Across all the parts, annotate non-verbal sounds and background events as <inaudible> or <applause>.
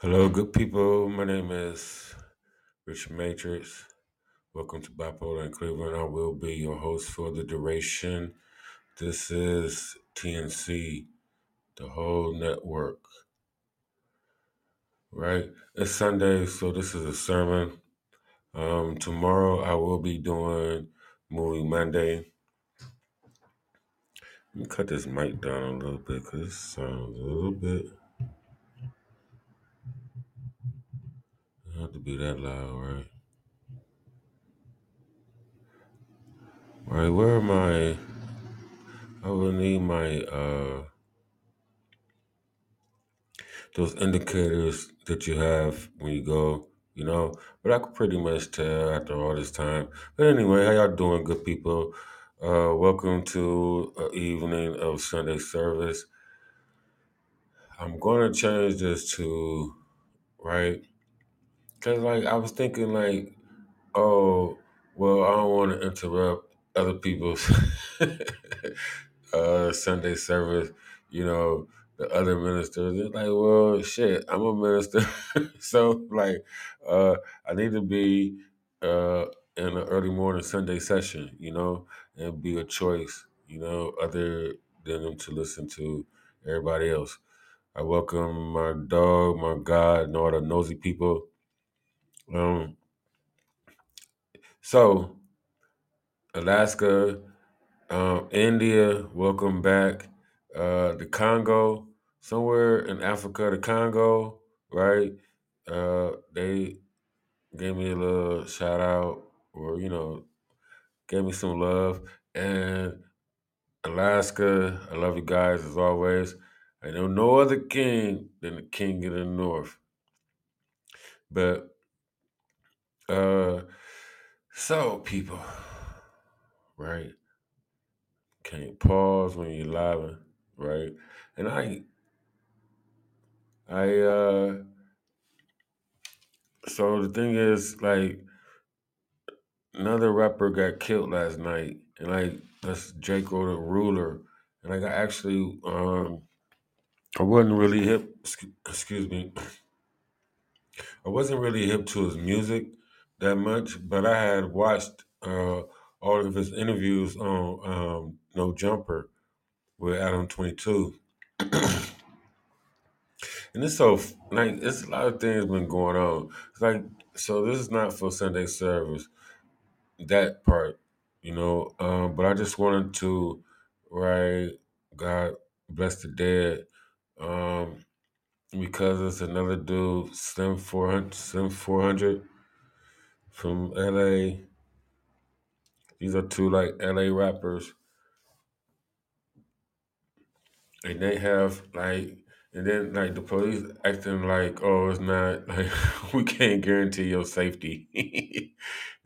Hello, good people. My name is Rich Matrix. Welcome to Bipolar in Cleveland. I will be your host for the duration. This is TNC, the whole network, right? It's Sunday, so this is a sermon. Um, tomorrow I will be doing Movie Monday. Let me cut this mic down a little bit because it sounds a little bit. Have to be that loud, right? Right, where am I? I will need my uh those indicators that you have when you go, you know. But I could pretty much tell after all this time. But anyway, how y'all doing, good people? Uh, welcome to an evening of Sunday service. I'm going to change this to right because, like, I was thinking, like, oh, well, I don't want to interrupt other people's <laughs> uh, Sunday service, you know, the other ministers. They're like, well, shit, I'm a minister. <laughs> so, like, uh, I need to be uh, in an early morning Sunday session, you know, and be a choice, you know, other than them to listen to everybody else. I welcome my dog, my God, and all the nosy people. Um, so, Alaska, um, India, welcome back. Uh, the Congo, somewhere in Africa, the Congo, right? Uh, they gave me a little shout out, or you know, gave me some love. And Alaska, I love you guys as always. I know no other king than the king of the north. But uh, so people, right? Can't pause when you're live, right? And I I uh so the thing is like another rapper got killed last night and like that's Drakeo the ruler. And like I actually um I wasn't really hip excuse me. <coughs> I wasn't really hip to his music that much, but I had watched uh all of his interviews on um No Jumper with Adam Twenty Two. <clears throat> And it's so like it's a lot of things been going on. It's like so this is not for Sunday service, that part, you know. Um, but I just wanted to write God bless the dead. Um, because it's another dude, Slim four hundred Slim four hundred from LA. These are two like LA rappers. And they have like and then like the police acting like, oh, it's not <laughs> like we can't guarantee your safety. <laughs>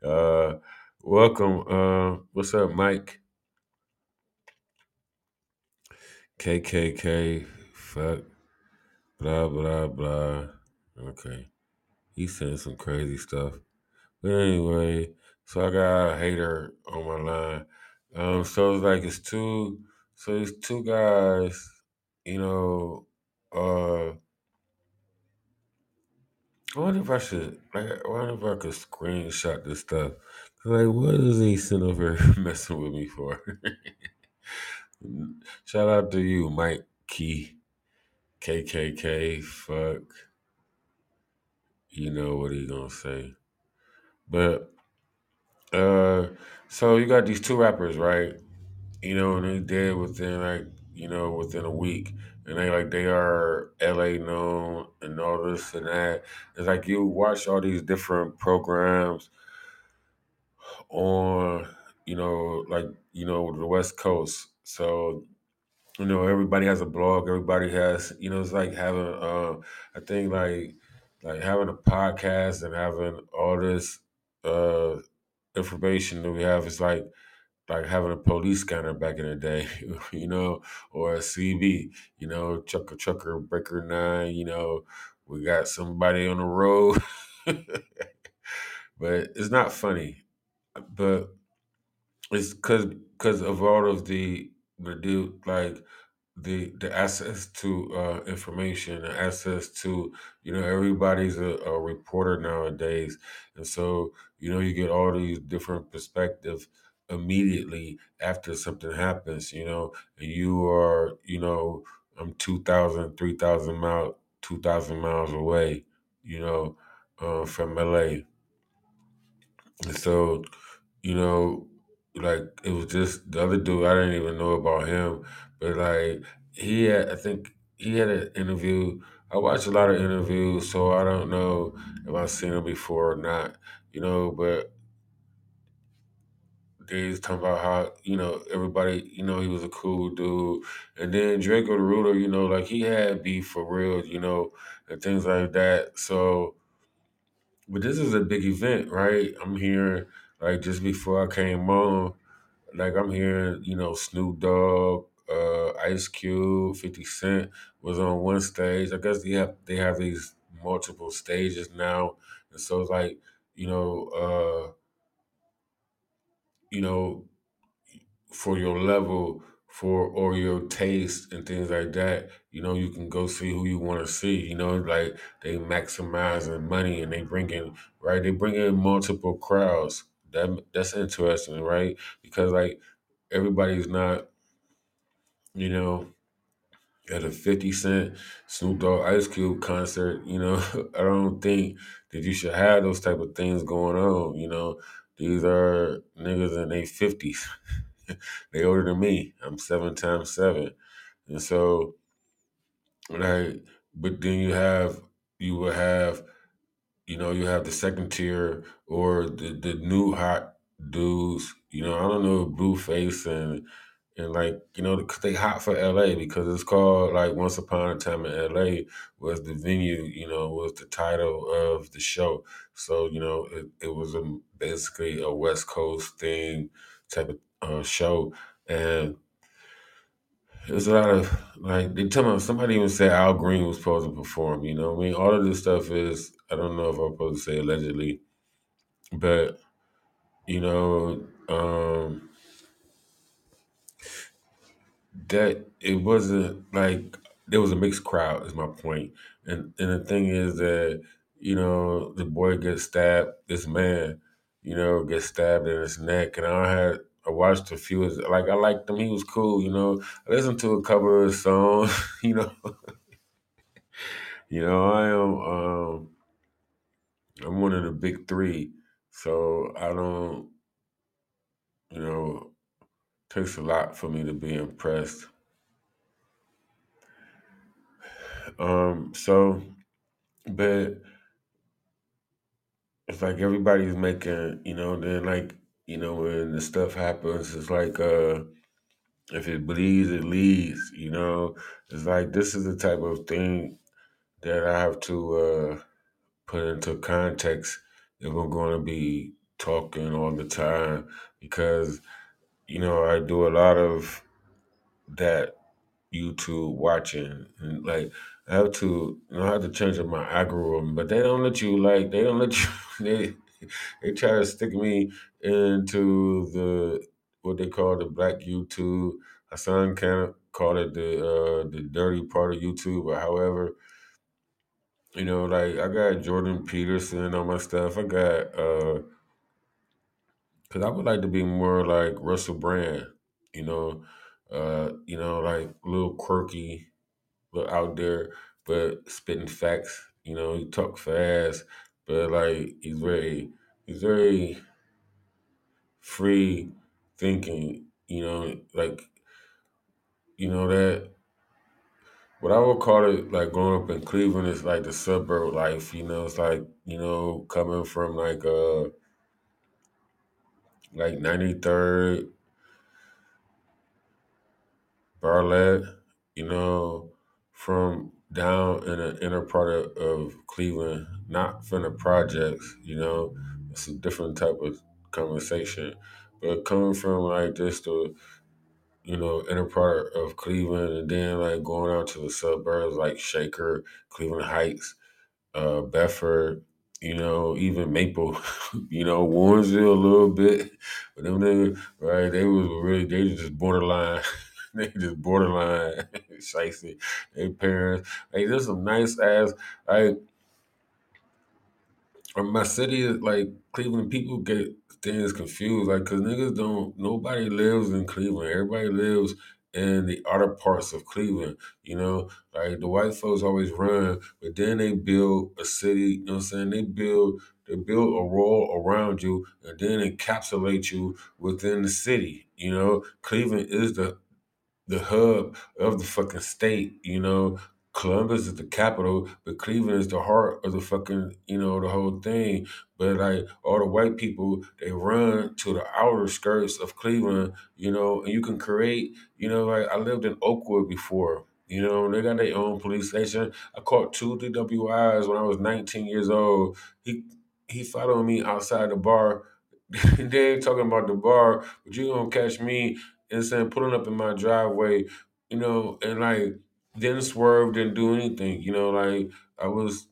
Uh, welcome. Uh, what's up, Mike? KKK. Fuck. Blah blah blah. Okay, he's saying some crazy stuff. Anyway, so I got a hater on my line. Um, so it's like it's two. So it's two guys. You know. Uh, I wonder if I should. Like, I wonder if I could screenshot this stuff. 'Cause, Like, what is he sitting over here <laughs> messing with me for? <laughs> Shout out to you, Mike Key, KKK. Fuck, you know what he gonna say. But uh, so you got these two rappers, right? You know, and they dead within like you know within a week, and they like they are LA known and all this and that. It's like you watch all these different programs on, you know, like you know the West Coast. So you know everybody has a blog everybody has you know it's like having uh i think like like having a podcast and having all this uh information that we have is like like having a police scanner back in the day <laughs> you know or a cb you know trucker trucker breaker nine you know we got somebody on the road. <laughs> But it's not funny. But it's because because of all of the the dude like the the access to uh, information, access to you know everybody's a, a reporter nowadays, and so you know you get all these different perspectives immediately after something happens. You know, and you are you know I'm 2,000, 3,000 miles, two thousand miles away. You know, uh, from LA, and so you know, like it was just the other dude. I didn't even know about him, but like he had, I think he had an interview. I watch a lot of interviews, so I don't know if I've seen him before or not. You know, but was talking about how you know everybody, you know, he was a cool dude, and then Drakeo Ruler, you know, like he had beef for real, you know, and things like that. So, but this is a big event, right? I'm here like just before I came on. Like I'm hearing, you know, Snoop Dogg, uh, Ice Cube, Fifty Cent was on one stage. I guess they have they have these multiple stages now, and so it's like, you know, uh, you know, for your level, for or your taste and things like that, you know, you can go see who you want to see. You know, like they maximizing money and they bring in right. They bring in multiple crowds. That that's interesting, right? Because like everybody's not you know, at a 50 Cent, Snoop Dogg, Ice Cube concert, you know, <laughs> I don't think that you should have those type of things going on, you know. These are niggas in their 50s. <laughs> they older than me. I'm seven times seven. And so, like, but then you have, you will have you know, you have the second tier or the, the new hot dudes. You know, I don't know Blueface and and like you know they hot for L.A. because it's called like Once Upon a Time in L.A. was the venue. You know, was the title of the show. So you know, it, it was a, basically a West Coast thing type of uh, show, and there's a lot of like they tell me somebody even said Al Green was supposed to perform. You know, I mean, all of this stuff is I don't know if I'm supposed to say allegedly, but you know, um, that it wasn't like there was a mixed crowd. Is my point, and and the thing is that you know the boy gets stabbed. This man, you know, gets stabbed in his neck, and I had. I watched a few. of Like I liked him. He was cool. You know, I listened to a couple of his songs. <laughs> You know, You know, I am um I'm one of the big three. So I don't, you know, takes a lot for me to be impressed. Um, so but it's like everybody's making, you know, then like, you know, when the stuff happens, it's like uh if it bleeds, it leads, you know. It's like this is the type of thing that I have to uh put into context if I'm gonna be talking all the time because you know, I do a lot of that YouTube watching and like I have to you know I have to change up my algorithm, but they don't let you like they don't let <laughs> you they they try to stick me into the what they call the black YouTube. Hassan kind of call it the uh the dirty part of YouTube or however. You know, like I got Jordan Peterson on my stuff. I got uh Cause I would like to be more like Russell Brand, you know, uh, you know, like a little quirky, but out there, but spitting facts. You know, he talk fast, but like he's very, he's very free thinking. You know, like you know that what I would call it like growing up in Cleveland is like the suburb life. You know, it's like you know coming from like uh like ninety third Barlett, you know, from down in the inner part of, of Cleveland, not from the projects, you know, it's a different type of conversation. But coming from like just the, you know, inner part of Cleveland and then like going out to the suburbs like Shaker, Cleveland Heights, uh, Bedford, you know, even Maple, <laughs> you know, Warrensville a little bit. But them niggas, right, they was really, they was just borderline <laughs> they just borderline <laughs> shicey. Their parents, like there's some nice ass like my city is like Cleveland. People get things confused, like because niggas don't. Nobody lives in Cleveland. Everybody lives in the outer parts of Cleveland. You know, like the white folks always run, but then they build a city. You know what I'm saying? They build they build a wall around you, and then encapsulate you within the city. You know, Cleveland is the the hub of the fucking state, you know. Columbus is the capital, but Cleveland is the heart of the fucking, you know, the whole thing. But like all the white people, they run to the outer skirts of Cleveland, you know, and you can create, you know, like I lived in Oakwood before. You know, they got their own police station. I caught two DWIs when I was 19 years old. He he followed me outside the bar. <laughs> they ain't talking about the bar, but you gonna catch me and saying pulling up in my driveway, you know, and like didn't swerve, didn't do anything, you know, like I was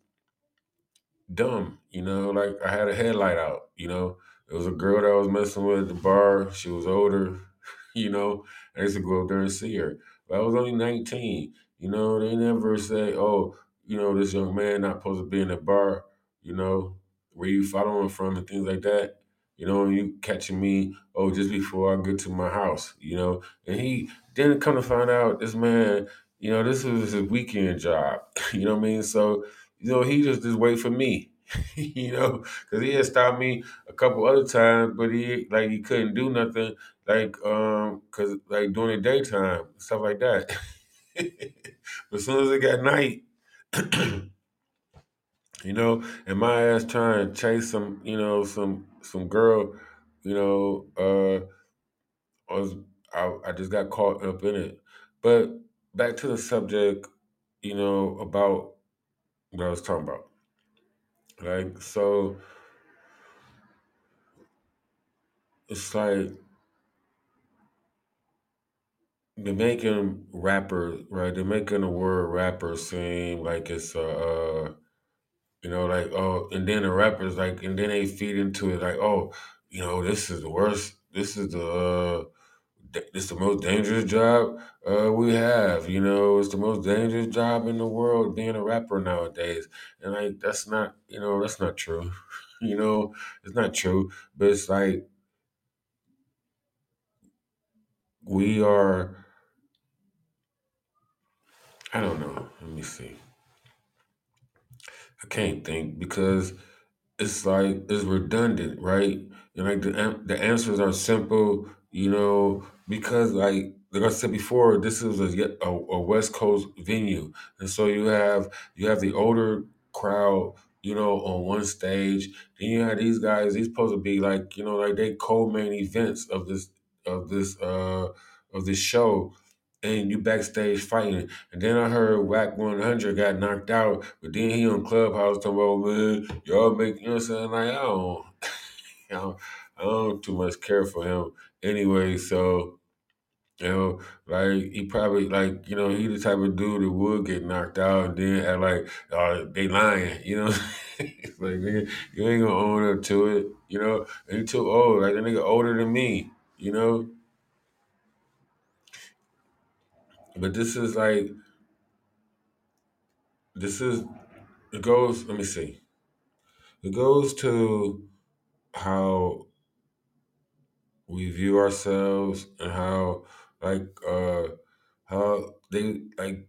dumb, you know, like I had a headlight out, you know. There was a girl that I was messing with at the bar. She was older, <laughs> you know. I used to go up there and see her. But I was only 19. You know, they never say, oh, you know, this young man not supposed to be in the bar, you know, where you following from and things like that. You know, and you catching me, oh, just before I get to my house, you know. And he didn't come to find out this man, you know, this was his weekend job. <laughs> You know what I mean? So, you know, he just just wait for me, <laughs> you know, because he had stopped me a couple other times, but he like he couldn't do nothing, like um, cause like during the daytime stuff like that. <laughs> but as soon as it got night, <clears throat> you know, and my ass trying to chase some, you know, some some girl, you know, uh, I was I, I just got caught up in it. But back to the subject, you know, about what I was talking about. Like so it's like they're making rapper right. They're making the word rapper seem like it's a, uh, you know, like oh, and then the rappers like, and then they feed into it like, oh, you know, this is the worst. This is the uh, this the most dangerous job uh, we have. You know, it's the most dangerous job in the world being a rapper nowadays. And like, that's not, you know, that's not true. <laughs> you know, it's not true. But it's like we are. I don't know. Let me see. I can't think because it's like it's redundant, right? And like the the answers are simple, you know, because like like I said before, this is a, a a West Coast venue, and so you have you have the older crowd, you know, on one stage. Then you have these guys. These supposed to be like you know like they co-main events of this of this uh of this show. And you backstage fighting, and then I heard Wack 100 got knocked out, but then he on Clubhouse talking about, man, y'all make, you know what I'm saying? Like, I don't, <laughs> you know, I don't too much care for him anyway. So, you know, like, he probably, like, you know, he the type of dude that would get knocked out and then like, uh, they lying, you know? <laughs> like, nigga, you ain't gonna own up to it, you know? And he too old, like, the nigga older than me, you know? But this is like, this is, it goes, let me see. It goes to how we view ourselves and how like uh how they like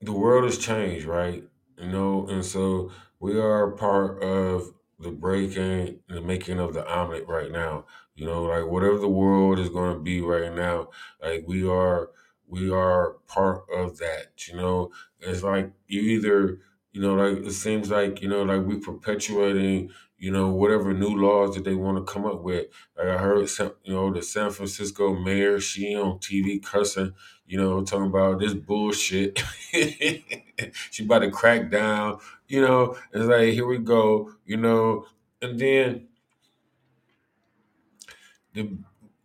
the world has changed, right? You know, and so we are part of the breaking, the making of the omelet right now. You know, like whatever the world is going to be right now, like we are, we are part of that. You know, it's like you either, you know, like it seems like you know, like we perpetuating, you know, whatever new laws that they want to come up with. Like I heard, you know, the San Francisco mayor, she on TV cursing, you know, talking about this bullshit. <laughs> she about to crack down, you know. It's like here we go, you know, and then the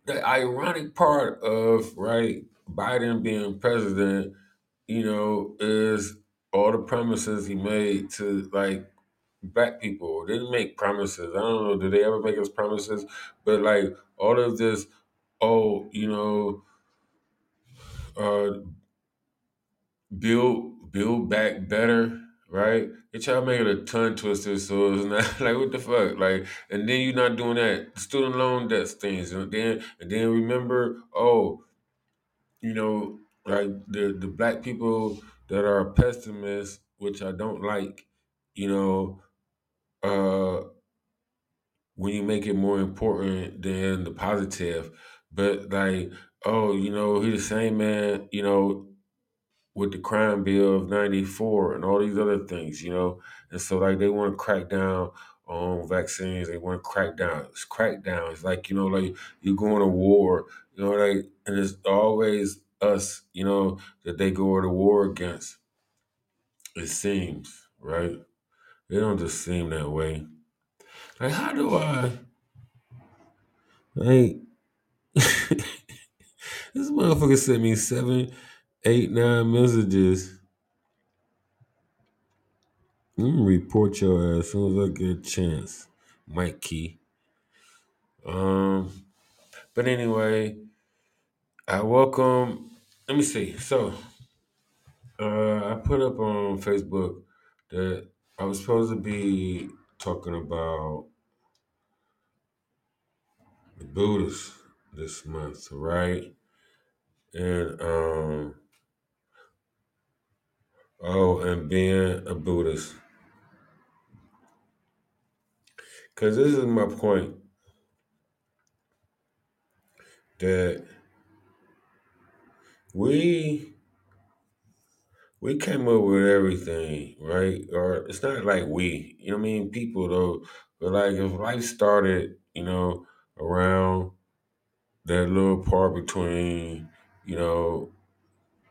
the ironic part of right Biden being president, you know, is all the promises he made to like black people. They didn't make promises. I don't know, did they ever make us promises? But like all of this, oh, you know, uh, build build back better, right? They try to make it a tongue twister, so it's not <laughs> like what the fuck, like, and then you're not doing that student loan debt things, and then and then remember, oh, you know, like the the black people that are pessimists, which I don't like, you know, uh, when you make it more important than the positive, but like, oh, you know, he's the same man, you know, with the crime bill of 94 and all these other things, you know. And so like they want to crack down on vaccines, they want to crack down. It's crackdown. It's like, you know, like you're going to war, you know, like and it's always us, you know, that they go to war against. It seems, right? They don't just seem that way. Like how do I like <laughs> this motherfucker sent me seven, eight, nine messages. I'm gonna report your ass as soon as I get a chance. Mike Key. Um, but anyway, I welcome. Let me see. So, uh, I put up on Facebook that I was supposed to be talking about the Buddhists this month, right? And um, oh, and being a Buddhist, because this is my point that we we came up with everything, right? Or it's not like we, you know what I mean? People though, but like if life started, you know, around that little part between, you know,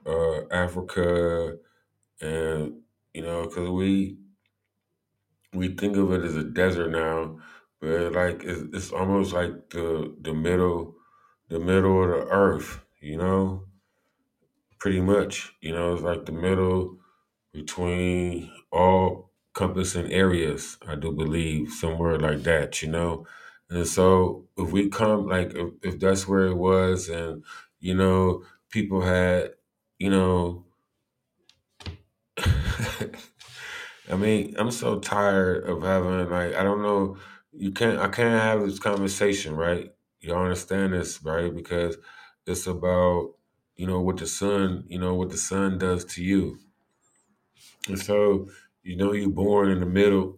uh, Africa and you know, because we we think of it as a desert now, but like it's, it's almost like the the middle the middle of the earth, you know, pretty much. You know, it's like the middle between all compassing areas, I do believe, somewhere like that, you know. And so if we come like if, if that's where it was and you know, people had, you know <laughs> I mean, I'm so tired of having like I don't know, you can't I can't have this conversation, right? You understand this, right? Because it's about, you know, what the sun, you know, what the sun does to you. And so, you know, you're born in the middle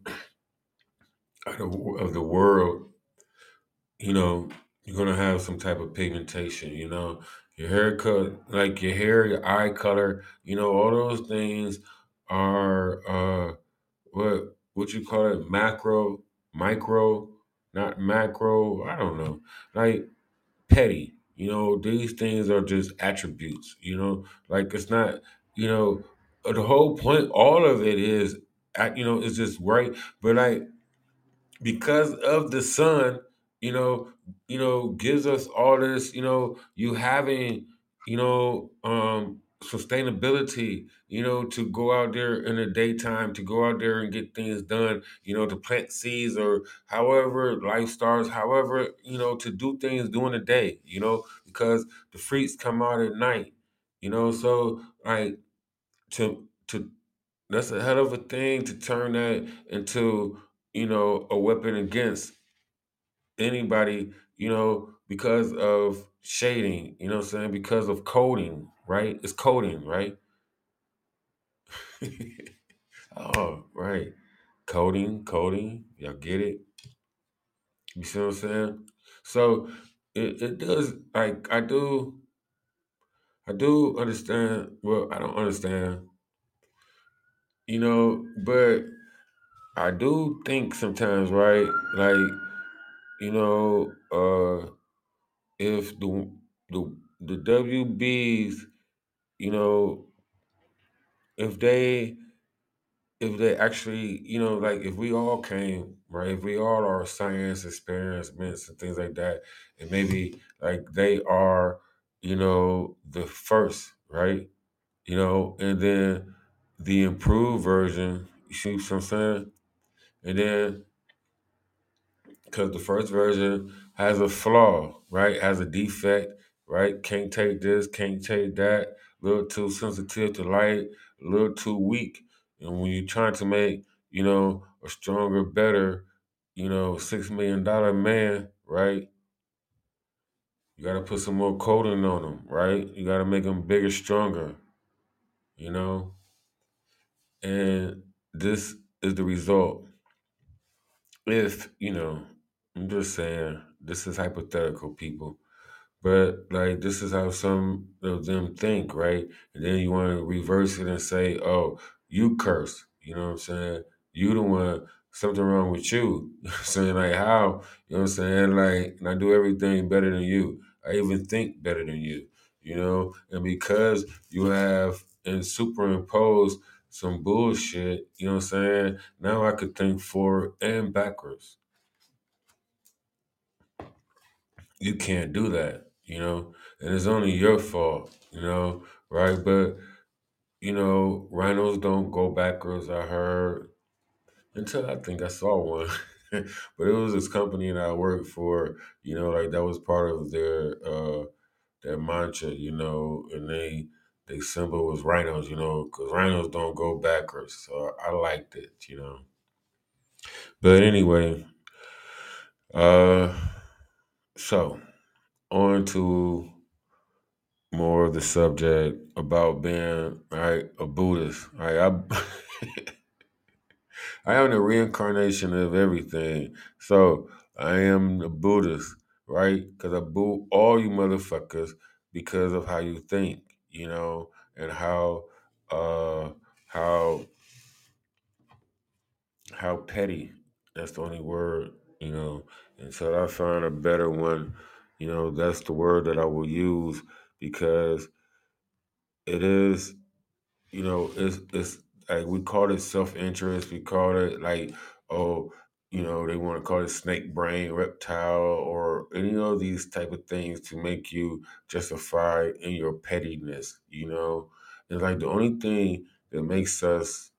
<clears throat> of the, world, you know, you're gonna have some type of pigmentation, you know, your hair haircut, like your hair, your eye color, you know, all those things are uh what what you call it, macro, micro, not macro, I don't know. Like petty. You know, these things are just attributes, you know, like it's not, you know, the whole point, all of it is, uh, you know, it's just right. But like because of the sun, you know, you know, gives us all this, you know, you having, you know, um, sustainability, you know, to go out there in the daytime, to go out there and get things done, you know, to plant seeds or however life starts, however, you know, to do things during the day, you know, because the freaks come out at night, you know, so like to to that's a hell of a thing to turn that into, you know, a weapon against anybody, you know, because of shading, you know what I'm saying? Because of coding, right? It's coding, right? <laughs> oh, right. Coding, coding. Y'all get it? You see what I'm saying? So it, it does like I do I do understand well, I don't understand, you know, but I do think sometimes, right? Like, you know, uh if the the the WBs, you know, if they if they actually, you know, like if we all came, right, if we all are science experiments and things like that, and maybe like they are, you know, the first, right? You know, and then the improved version, you see what I'm saying? And then because the first version has a flaw, right? Has a defect, right? Can't take this, can't take that, a little too sensitive to light, a little too weak. And when you're trying to make, you know, a stronger, better, you know, six million dollar man, right? You got to put some more coating on them, right? You got to make them bigger, stronger, you know? And this is the result. If, you know, I'm just saying, this is hypothetical, people. But like this is how some of them think, right? And then you want to reverse it and say, "Oh, you curse." You know what I'm saying? You the one something wrong with you. <laughs> saying like how? You know what I'm saying? Like, and I do everything better than you. I even think better than you. You know, and because you have and superimposed some bullshit, you know what I'm saying? Now I could think forward and backwards. You can't do that, you know, and it's only your fault, you know, right? But you know, rhinos don't go backwards. I heard until I think I saw one, <laughs> but it was this company that I worked for. You know, like that was part of their uh their mantra, you know, and they they symbol was rhinos, you know, because rhinos don't go backwards. So I liked it, you know. But anyway, uh, so on to more of the subject about being right a Buddhist. Right, I <laughs> I am the reincarnation of everything. So I am a Buddhist, right? Because I boo all you motherfuckers because of how you think, you know, and how uh how how petty. That's the only word, you know. And so I find a better one, you know, that's the word that I will use because it is you know, it's it's like we call it self interest. We call it like, oh, you know, they want to call it snake brain, reptile, or any of these type of things to make you justify in your pettiness. You know, it's like the only thing that makes us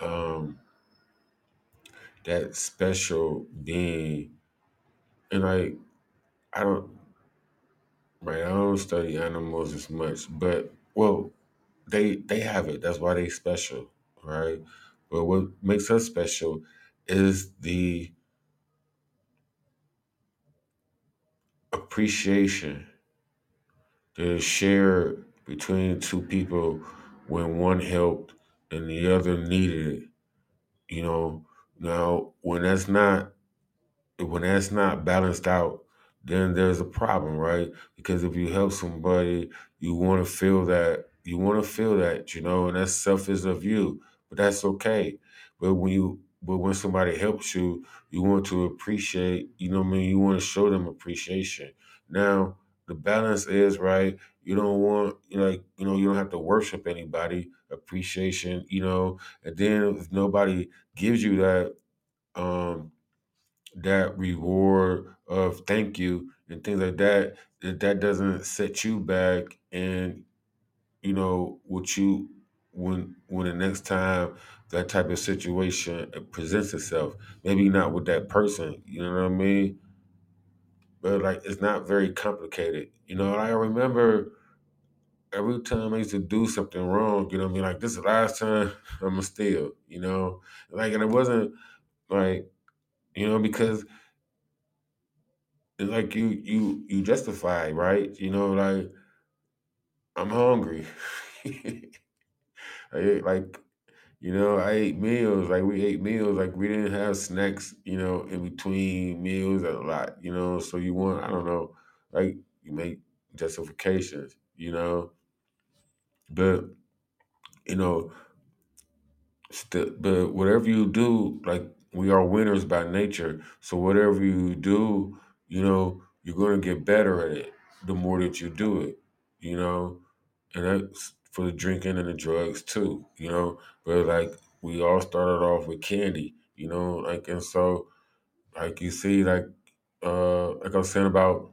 um that special being, and like I don't, right? I don't study animals as much, but well, they they have it. That's why they special, right? But what makes us special is the appreciation that is shared between two people when one helped and the other needed it. You know, now when that's not when that's not balanced out, then there's a problem, right? Because if you help somebody, you want to feel that you want to feel that, you know, and that's selfish of you, but that's okay. But when you but when somebody helps you, you want to appreciate, you know what I mean? You want to show them appreciation. Now, the balance is right. You don't want you know, like, you know, you don't have to worship anybody, appreciation, you know, and then if nobody gives you that um that reward of thank you and things like that, that that doesn't set you back and you know what you when when the next time that type of situation uh, presents itself, maybe not with that person, you know what I mean? But like it's not very complicated. You know, I remember every time I used to do something wrong, you know what I mean? Like this is the last time <laughs> I'ma steal, you know? Like and it wasn't like, you know, because it's like you you you justify, right? You know, like I'm hungry. <laughs> I ate, like you know, I ate meals. Like we ate meals. Like we didn't have snacks. You know, in between meals a lot. You know, so you want I don't know, like you make justifications. You know, but you know, st- but whatever you do, like we are winners by nature. So whatever you do, you know, you're gonna get better at it the more that you do it. You know, and that's for the drinking and the drugs too, you know. But like we all started off with candy, you know, like and so like you see, like uh like I was saying about,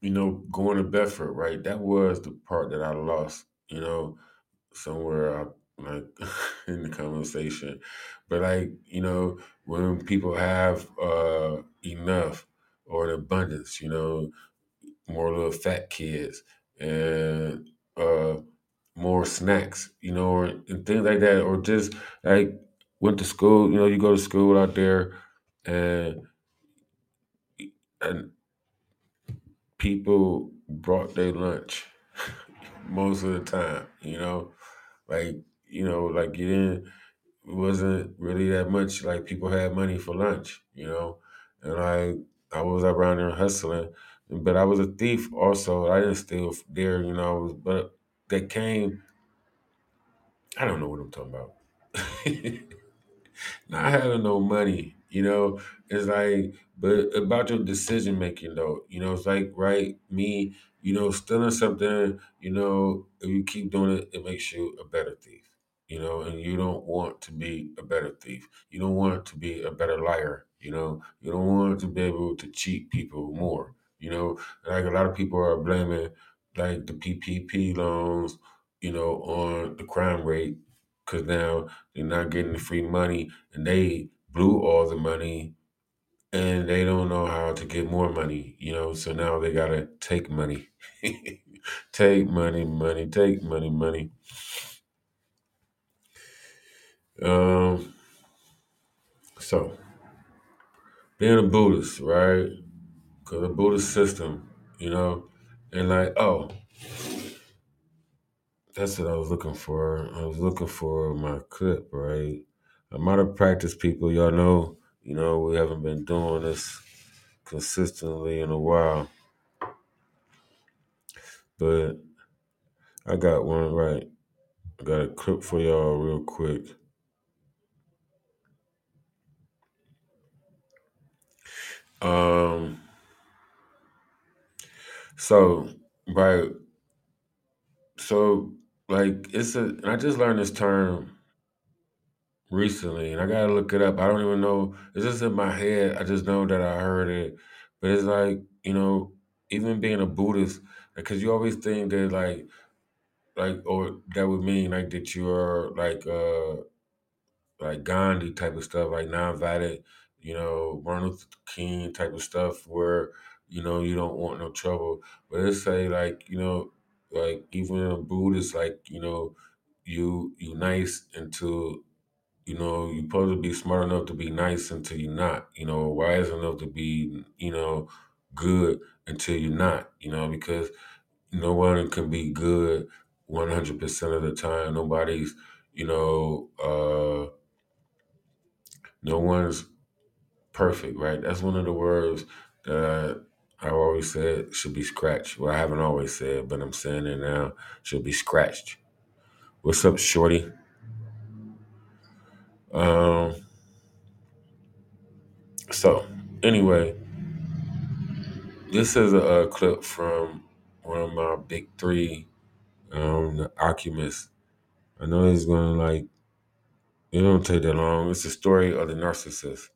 you know, going to Bedford, right? That was the part that I lost, you know, somewhere out like <laughs> in the conversation. But like, you know, when people have uh enough, or an abundance. You know, more little fat kids and uh, more snacks. You know, or, and things like that, or just like went to school. You know, you go to school out there, and and people brought their lunch <laughs> most of the time. You know, like you know, like you didn't it wasn't really that much like people had money for lunch, you know. And I I was around there hustling, but I was a thief also. I didn't steal there, you know. I was, but they came. I don't know what I'm talking about. <laughs> Not having no money, you know. It's like, but about your decision making though, you know. It's like right, me, you know, stealing something, you know. If you keep doing it, it makes you a better thief you know, and you don't want to be a better thief. You don't want to be a better liar, you know. You don't want to be able to cheat people more, you know. Like a lot of people are blaming like the PPP loans, you know, on the crime rate because now they're not getting the free money and they blew all the money and they don't know how to get more money, you know. So now they gotta take money, <laughs> take money, money, take money, money. Um, so being a Buddhist, right? Because the Buddhist system, you know, and like, oh, that's what I was looking for. I was looking for my clip, right? I'm out of practice, people. Y'all know, you know, we haven't been doing this consistently in a while, but I got one right. I got a clip for y'all real quick. Um, so right, so like it's a. I just learned this term recently, and I gotta look it up. I don't even know. It's just in my head. I just know that I heard it, but it's like you know, even being a Buddhist, because you always think that like, like, or that would mean like that you are like, uh, like Gandhi type of stuff, like non-violent, you know, Martin Luther King type of stuff, where you know you don't want no trouble. But it's say like you know, like even a Buddhist, like you know, you you nice until you know, you're supposed to be smart enough to be nice until you're not, you know, wise enough to be, you know, good until you're not, you know, because no one can be good 100% of the time. Nobody's, you know, uh, no one's perfect, right? That's one of the words that I, always said should be scratched. Well, I haven't always said, but I'm saying it now, should be scratched. What's up, Shorty? Um, so, anyway, This is a, a clip from one of my big three, um, the Alchemist. I know it's gonna like it don't take that long. It's the story of the narcissist.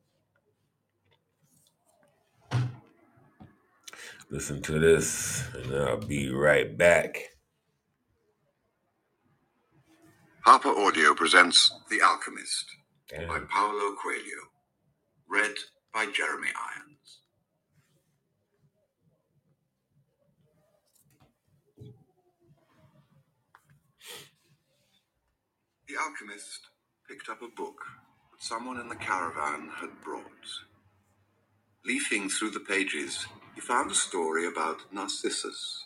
Listen to this, and I'll be right back. Harper Audio presents The Alchemist by Damn. Paulo Coelho, read by Jeremy Irons. The alchemist picked up a book that someone in the caravan had brought. Leafing through the pages, he found a story about Narcissus.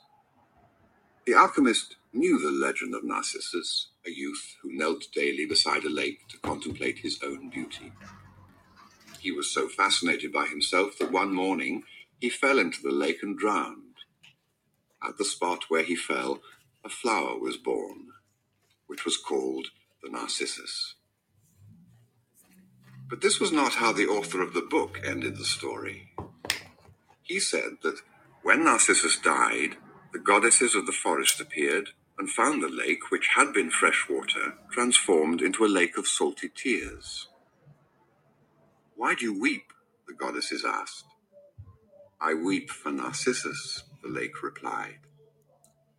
The alchemist knew the legend of Narcissus, a youth who knelt daily beside a lake to contemplate his own beauty. He was so fascinated by himself that one morning he fell into the lake and drowned. At the spot where he fell, a flower was born, which was called the Narcissus. But this was not how the author of the book ended the story. He said that when Narcissus died, the goddesses of the forest appeared and found the lake, which had been fresh water, transformed into a lake of salty tears. Why do you weep? the goddesses asked. I weep for Narcissus, the lake replied.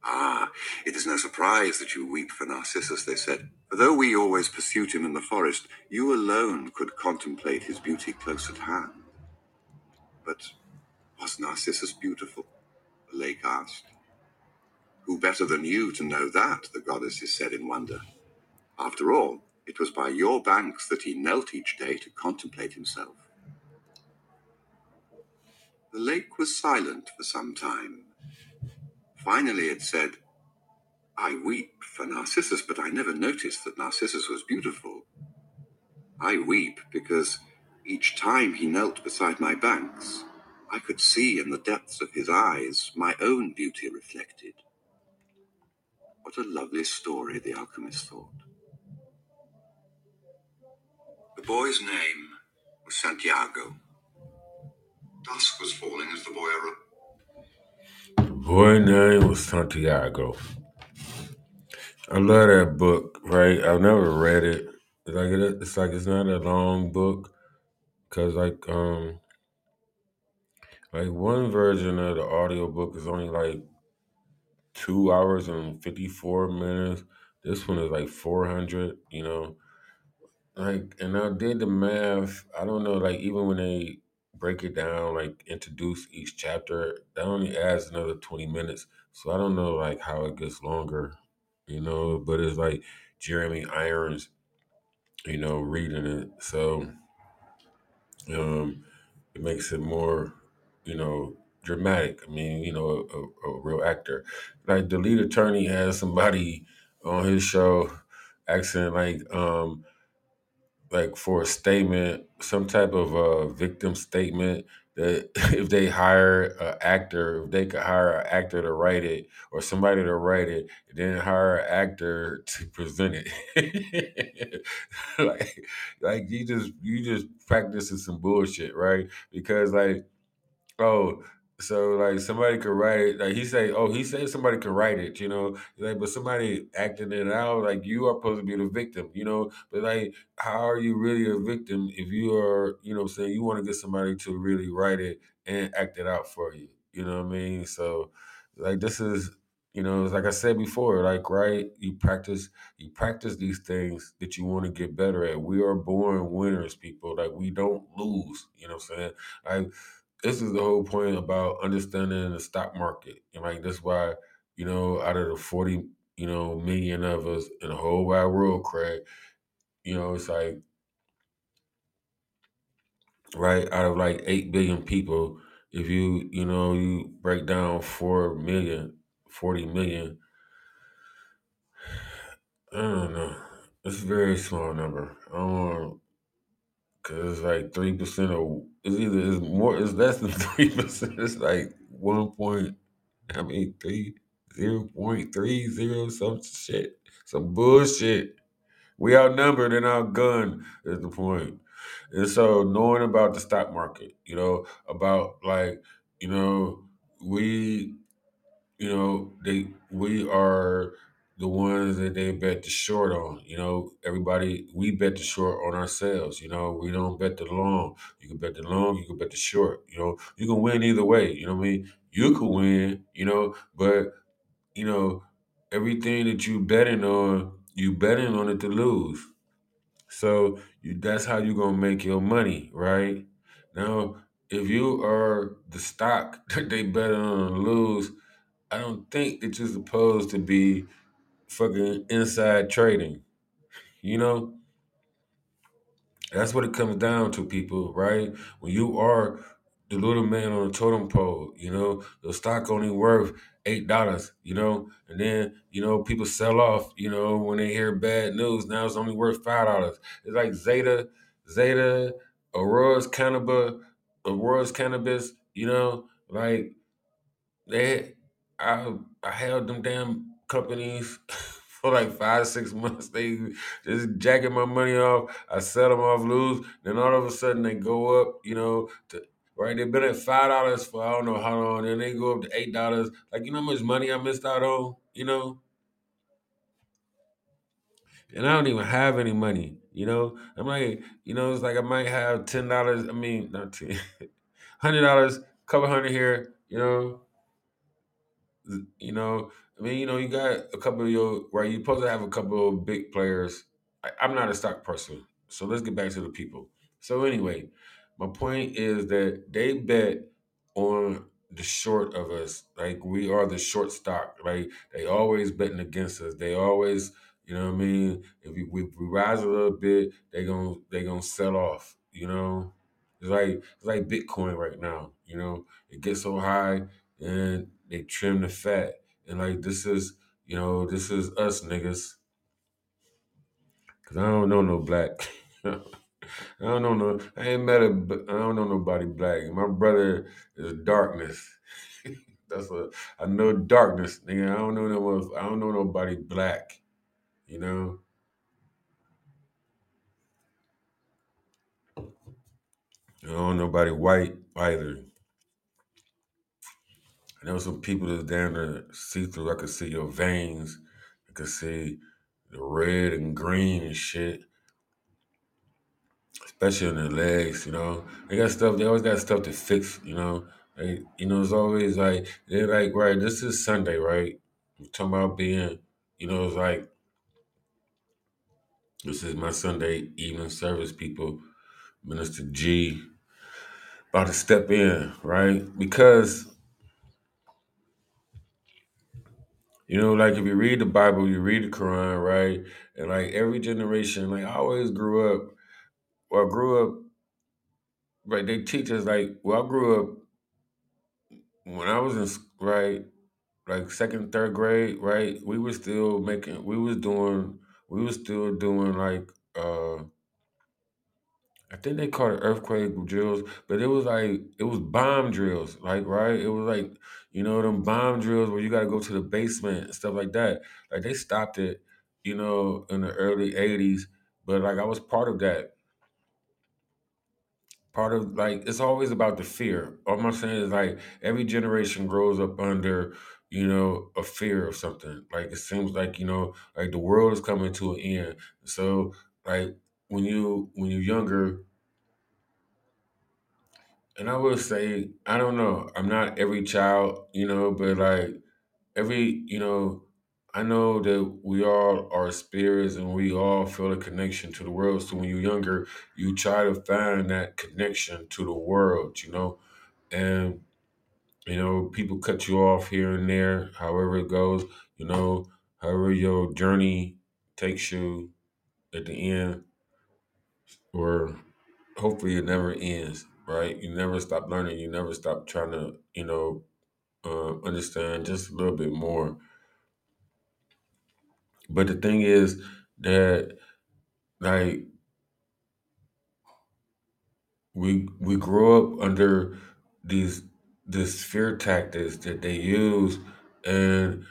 Ah, it is no surprise that you weep for Narcissus, they said. For though we always pursued him in the forest, you alone could contemplate his beauty close at hand. But Was Narcissus beautiful? The lake asked. Who better than you to know that? the goddesses said in wonder. After all, it was by your banks that he knelt each day to contemplate himself. The lake was silent for some time. Finally, it said, I weep for Narcissus, but I never noticed that Narcissus was beautiful. I weep because each time he knelt beside my banks, I could see in the depths of his eyes my own beauty reflected. What a lovely story, the alchemist thought. The boy's name was Santiago. Dusk was falling as the boy arose. The boy name was Santiago. I love that book, right? I've never read it. It's like it, it's like it's not a long book, cause like um like one version of the audiobook is only like two hours and fifty four minutes. This one is like four hundred. You know, like and I did the math. I don't know, like even when they break it down, like introduce each chapter, that only adds another twenty minutes. So I don't know like how it gets longer, you know, but it's like Jeremy Irons, you know, reading it. So um it makes it more, you know, dramatic. I mean, you know, a, a, real actor. Like the lead attorney has somebody on his show asking like um like for a statement, some type of a victim statement that <laughs> if they hire an actor, if they could hire an actor to write it or somebody to write it, then hire an actor to present it. <laughs> like, like you just you just practicing some bullshit, right? Because like Oh, so like somebody could write it. Like he say, oh, he said somebody could write it, you know. Like, but somebody acting it out, like you are supposed to be the victim, you know. But like, how are you really a victim if you are, you know, saying you want to get somebody to really write it and act it out for you? You know what I mean? So, like, this is, you know, it's like I said before, like, right? You practice, you practice these things that you want to get better at. We are born winners, people. Like, we don't lose. You know what I'm saying? Like this is the whole point about understanding the stock market. And like that's why, you know, out of the 40, you know, million of us in the whole wide world, Craig, you know, it's like right out of like eight billion people, if you, you know, you break down four million, 40 million, I don't know. It's a very small number. I don't want Cause it's like three percent of it's either it's more it's less than <laughs> three percent. It's like one point I mean three zero point three zero some shit. Some bullshit. We outnumbered and outgunned is the point. And so knowing about the stock market, you know, about like, you know, we you know, they we are the ones that they bet the short on. You know, everybody we bet the short on ourselves. You know, we don't bet the long. You can bet the long, you can bet the short. You know, you can win either way. You know what I mean? You could win. You know, but you know everything that you betting on, you betting on it to lose. So you, that's how you're gonna make your money, right? Now, if you are the stock <laughs> that they bet on to lose, I don't think that you're supposed to be fucking inside trading. You know, that's what it comes down to, people, right? When you are the little man on the totem pole, you know, the stock only worth eight dollars, you know, and then you know people sell off, you know, when they hear bad news. Now it's only worth five dollars. It's like Zeta, Zeta, Aurora's cannabis, Aurora's cannabis, you know, like they I I held them damn companies <laughs> for like five six months. They just jacking my money off. I sell them off, lose. Then all of a sudden they go up. You know, to, right? They've been at five dollars for I don't know how long. Then they go up to eight dollars. Like you know how much money I missed out on. You know, and I don't even have any money. You know, I'm like, you know, it's like I might have ten dollars. I mean, not ten, <laughs> hundred dollars, couple hundred here. You know, you know, I mean, you know, you got a couple of your right. You're supposed to have a couple of big players. I, I'm not a stock person, so let's get back to the people. So anyway, my point is that they bet on the short of us. Like we are the short stock. Like they always betting against us. They always, you know what I mean? If we, we, we rise a little bit, they gon' they gonna sell off. You know, it's like it's like Bitcoin right now. You know, it gets so high and they trim the fat. And like this is, you know, this is us niggas. Cause I don't know no black. <laughs> I don't know no. I ain't met a. I don't know nobody black. My brother is darkness. <laughs> That's what I know. Darkness, nigga. I don't know no. I don't know nobody black. You know. I don't know nobody white either. I know some people that's down there see through. I could see your veins. I could see the red and green and shit. Especially on their legs, you know. They got stuff. They always got stuff to fix, you know. They, you know, it's always like they're like, right. This is Sunday, right? We're talking about being, you know, it's like this is my Sunday evening service. People, Minister G, about to step in, right? Because you know, like if you read the Bible, you read the Quran, right? And like every generation, like I always grew up. Well, I grew up. Right, they teach us like. Well, I grew up when I was in right, like second, third grade, right? We were still making. We was doing. We was still doing like. uh I think they called it earthquake drills, but it was like it was bomb drills, like right. It was like you know them bomb drills where you got to go to the basement and stuff like that. Like they stopped it, you know, in the early '80s, but like I was part of that. Part of like it's always about the fear. All I'm saying is like every generation grows up under you know a fear of something. Like it seems like you know like the world is coming to an end. So like when you when you're younger And I will say, I don't know. I'm not every child, you know, but like every, you know, I know that we all are spirits and we all feel a connection to the world. So when you're younger, you try to find that connection to the world, you know, and, you know, people cut you off here and there, however it goes, you know, however your journey takes you at the end, or hopefully it never ends, right? You never stop learning. You never stop trying to, you know, uh, understand just a little bit more. But the thing is that like we we grow up under these this fear tactics that they use and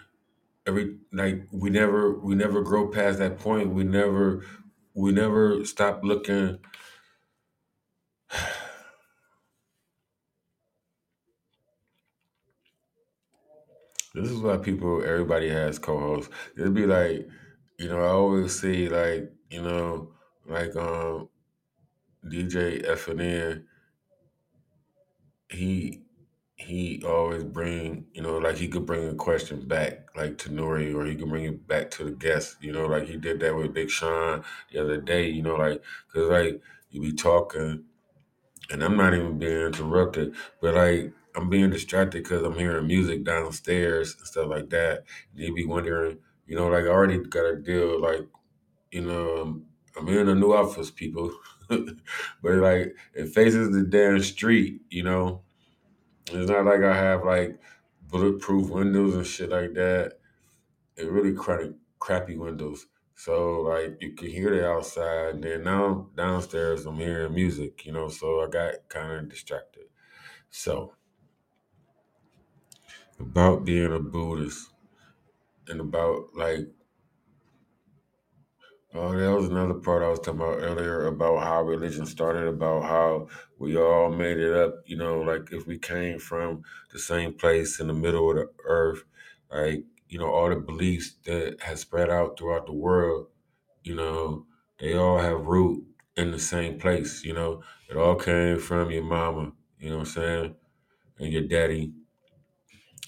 every like we never we never grow past that point. We never we never stop looking this is why people everybody has co-hosts. It'd be like, you know, I always see like, you know, like um DJ EFN, he he always bring, you know, like he could bring a question back, like to Nori, or he could bring it back to the guest, you know, like he did that with Big Sean the other day, you know, like, cause like you be talking, and I'm not even being interrupted, but like I'm being distracted because I'm hearing music downstairs and stuff like that. And you be wondering, you know, like I already got a deal, like, you know, um, I'm in a new office, people, <laughs> but like it faces the damn street, you know it's not like I have like bulletproof windows and shit like that. It really crappy, crappy windows. So like you can hear the outside. And then now downstairs I'm hearing music, you know. So I got kind of distracted. So about being a Buddhist and about like Oh, that was another part I was talking about earlier about how religion started, about how we all made it up. You know, like if we came from the same place in the middle of the earth, like, you know, all the beliefs that has spread out throughout the world, you know, they all have root in the same place, you know. It all came from your mama, you know what I'm saying? And your daddy,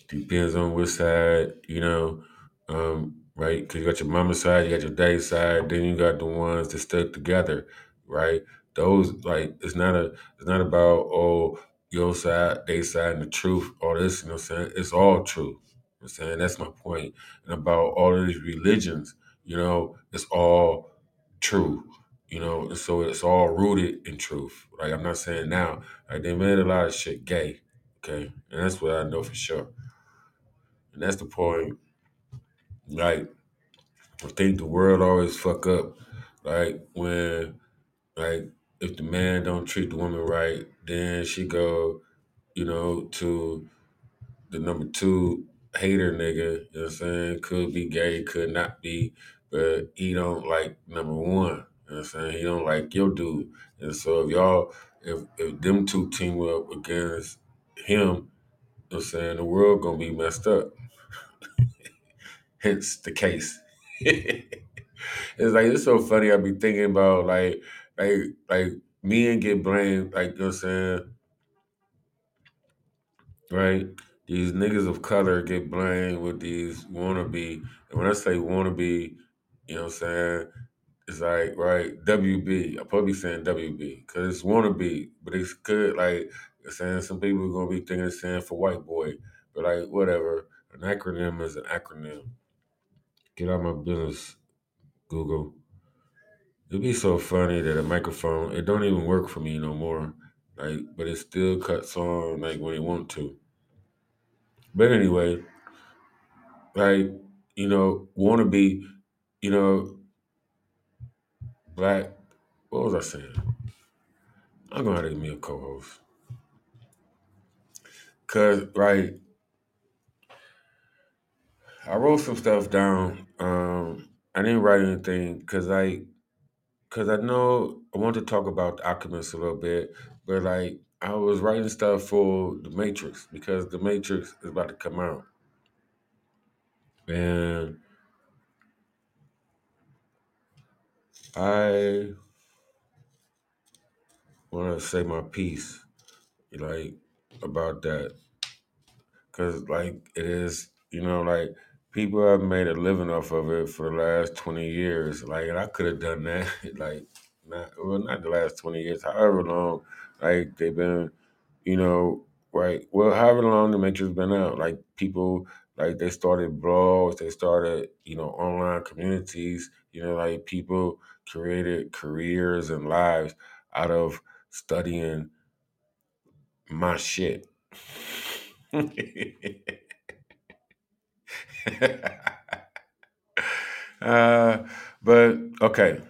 Depends on which side, you know, um, right? Because you got your mama's side, you got your daddy's side, then you got the ones that stuck together, right? Those like it's not a it's not about oh your side, they side, and the truth, all this, you know what I'm saying? It's all true. You know what I'm saying? That's my point. And about all of these religions, you know, it's all true. You know, and so it's all rooted in truth. Like I'm not saying now, like they made a lot of shit gay. Okay. And that's what I know for sure. And that's the point. Like, I think the world always fuck up. Like when like if the man don't treat the woman right, then she go, you know, to the number two hater nigga, you know what I'm saying? Could be gay, could not be, but he don't like number one. You know what I'm saying? He don't like your dude. And so if y'all if if them two team up against him, you know what I'm saying, the world gonna be messed up. Hence the case. <laughs> it's like it's so funny I be thinking about like like like men get blamed, like you know what I'm saying, right? These niggas of color get blamed with these wannabe. And when I say wannabe, you know what I'm saying, it's like, right, WB. I'm probably saying WB because it's wannabe, but it's good. Like, saying some people are going to be thinking it's saying for white boy, but like, whatever. An acronym is an acronym. Get out my business, Google. It'd be so funny that a microphone, it don't even work for me no more. Like, but it still cuts on like when it want to. But anyway, like you know, want to be, you know, black. What was I saying? I'm gonna have to give me a co-host, cause right, I wrote some stuff down. Um, I didn't write anything because I, cause I know I want to talk about the Alchemist a little bit, but like I was writing stuff for the Matrix because the Matrix is about to come out, and I want to say my piece, like about that, because like it is, you know, like people have made a living off of it for the last twenty years. Like, and I could have done that, <laughs> like not well, not the last twenty years, however long, like they've been, you know, right? Well, however long the Matrix been out, like people. Like they started blogs, they started, you know, online communities. You know, like people created careers and lives out of studying my shit. <laughs> <laughs> uh, but okay,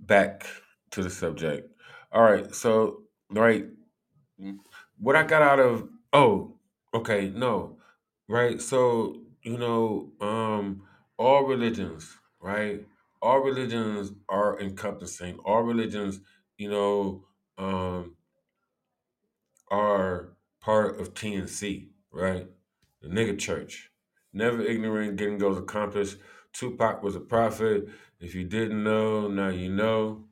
back to the subject. All right, so right, what I got out of oh, okay, no, right. So you know, um, all religions, right? All religions are encompassing. All religions, you know, um, are part of TNC, right? The nigga church. Never ignorant, getting goes accomplished. Tupac was a prophet. If you didn't know, now you know.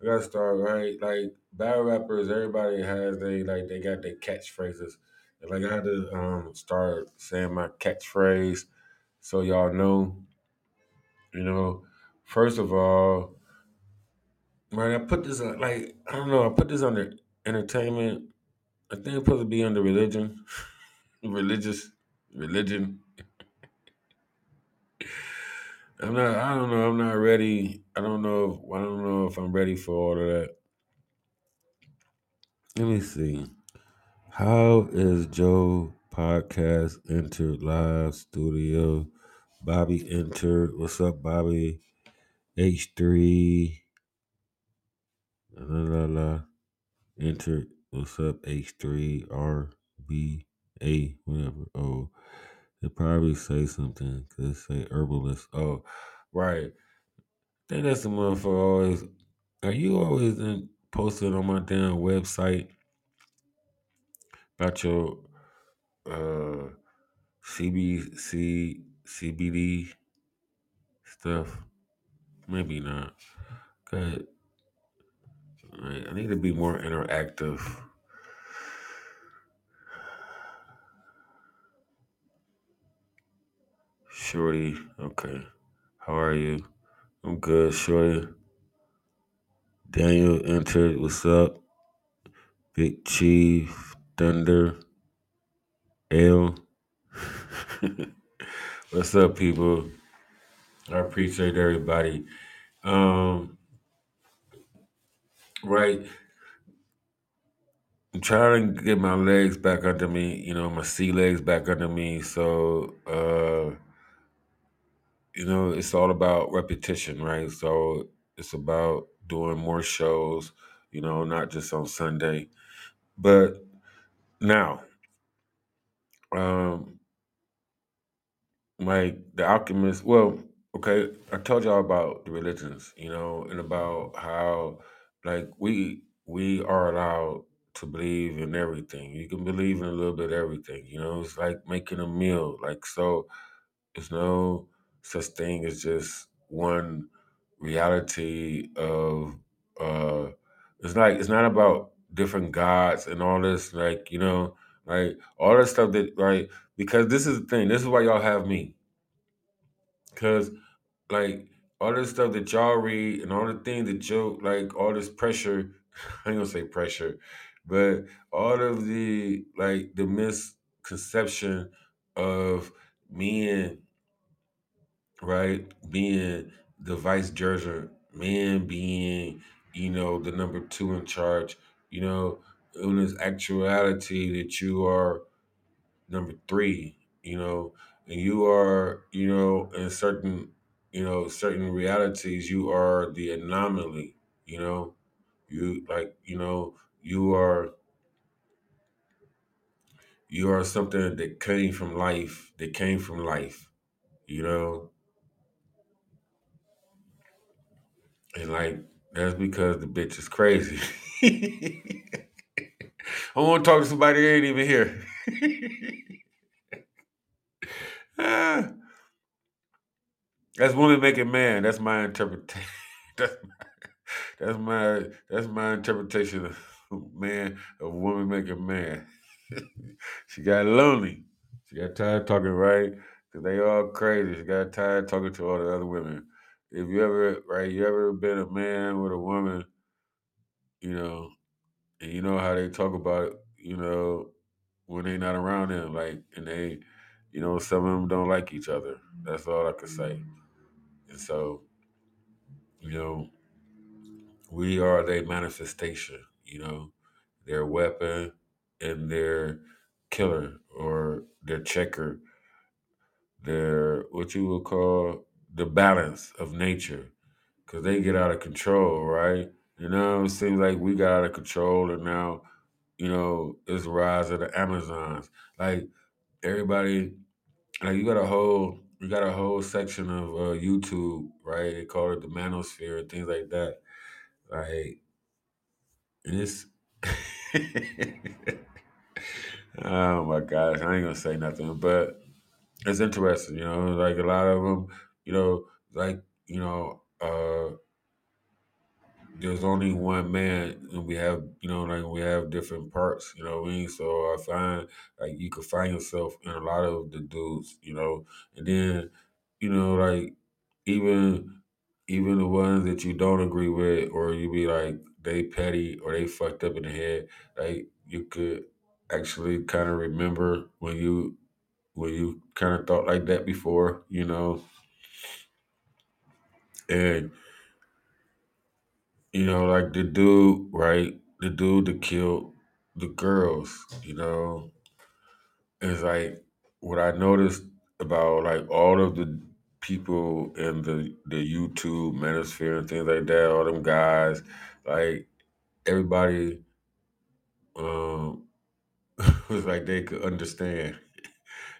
I gotta start right. Like battle rappers, everybody has they like they got their catchphrases. And like I had to um start saying my catchphrase so y'all know. You know, first of all, right, I put this on like I don't know, I put this under entertainment. I think it's supposed to be under religion. <laughs> Religious religion. I'm not I don't know, I'm not ready. I don't know if, I don't know if I'm ready for all of that. Let me see. How is Joe podcast entered live studio? Bobby entered. What's up, Bobby? H3. La la la. Entered. What's up, H3? RB. whatever. Oh, they probably say something because say herbalist. Oh, right. I think that's the motherfucker always. Are you always in, posted on my damn website about your uh CBC CBD stuff? Maybe not. Cause I I need to be more interactive. Shorty, okay. How are you? I'm good, Shorty. Daniel entered. What's up? Big Chief, Thunder, L. <laughs> What's up, people? I appreciate everybody. Um, right. I'm trying to get my legs back under me, you know, my sea legs back under me. So, uh, you know, it's all about repetition, right? So it's about doing more shows, you know, not just on Sunday. But now, um, like the alchemist, well, okay, I told y'all about the religions, you know, and about how like we we are allowed to believe in everything. You can believe in a little bit of everything, you know, it's like making a meal. Like so there's no such thing as just one reality of uh it's like it's not about different gods and all this like you know like all this stuff that like because this is the thing this is why y'all have me. Because like all this stuff that y'all read and all the things that you like all this pressure <laughs> i ain't gonna say pressure but all of the like the misconception of men right? Being the vice judge, man being, you know, the number two in charge, you know, when it's actuality that you are number three, you know, and you are, you know, in certain, you know, certain realities, you are the anomaly, you know, you like, you know, you are you are something that came from life, that came from life, you know, And like that's because the bitch is crazy. <laughs> I want to talk to somebody that ain't even here. <laughs> That's woman making man. That's my interpretation. <laughs> That's my, that's my that's my interpretation of man of woman making man. she got lonely. She got tired talking right because they all crazy. She got tired talking to all the other women. If you ever right, you ever been a man with a woman, you know, and you know how they talk about it, you know when they not around them like and they you know some of them don't like each other. That's all i could say. And so you know we are their manifestation you know. Their weapon and their killer or their checker. Their what you would call the balance of nature because they get out of control right you know it seems like we got out of control and now you know, it's the rise of the Amazons. Like everybody, like you got a whole, you got a whole section of uh, YouTube, right? They call it the manosphere and things like that. Like, and it's, <laughs> oh my gosh, I ain't gonna say nothing, but it's interesting, you know. Like a lot of them, you know, like you know, uh, there's only one man and we have you know like we have different parts you know what i mean? So i find like you can find yourself in a lot of the dudes you know? And then you know like even even the ones that you don't agree with or you be like they petty or they fucked up in the head like you could actually kind of remember when you when you kind of thought like that before you know and You know, like the dude, right? The dude that killed the girls, you know, is like what I noticed about like all of the people in the the YouTube manosphere and things like that, all them guys, like everybody um <laughs> was like they could understand. <laughs>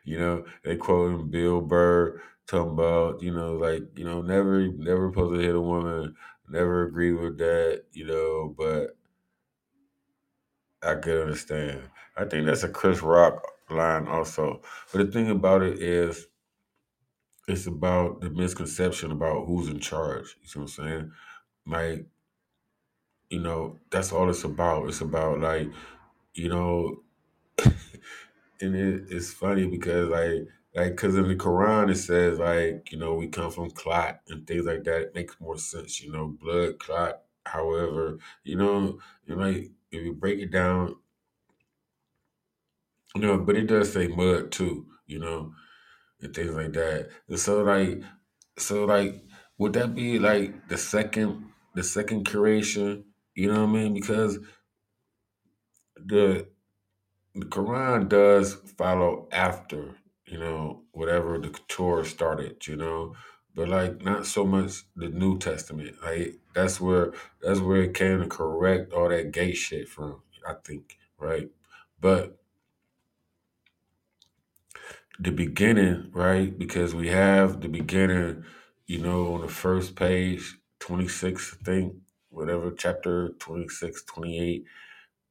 You know, they quoting Bill Burr talking about, you know, like, you know, never never supposed to hit a woman, never agree with that, you know, but I could understand. I think that's a Chris Rock line also. But the thing about it is, it's about the misconception about who's in charge. You see what I'm saying? Like, you know, that's all it's about. It's about like, you know, <laughs> and it, it's funny because like, like, because in the Quran it says like, you know, we come from clot and things like that. It makes more sense. You know, blood clot However, you know, you like if you break it down, you know, but it does say mud too, you know, and things like that. And so like so like would that be like the second the second creation? You know what I mean? Because the the Quran does follow after, you know, whatever the Torah started, you know, but like not so much the New Testament. Like that's where that's where it came to correct all that gay shit from, I think, right? But the beginning, right? Because we have the beginning, you know, on the first page, 26, I think, whatever, chapter 26, 28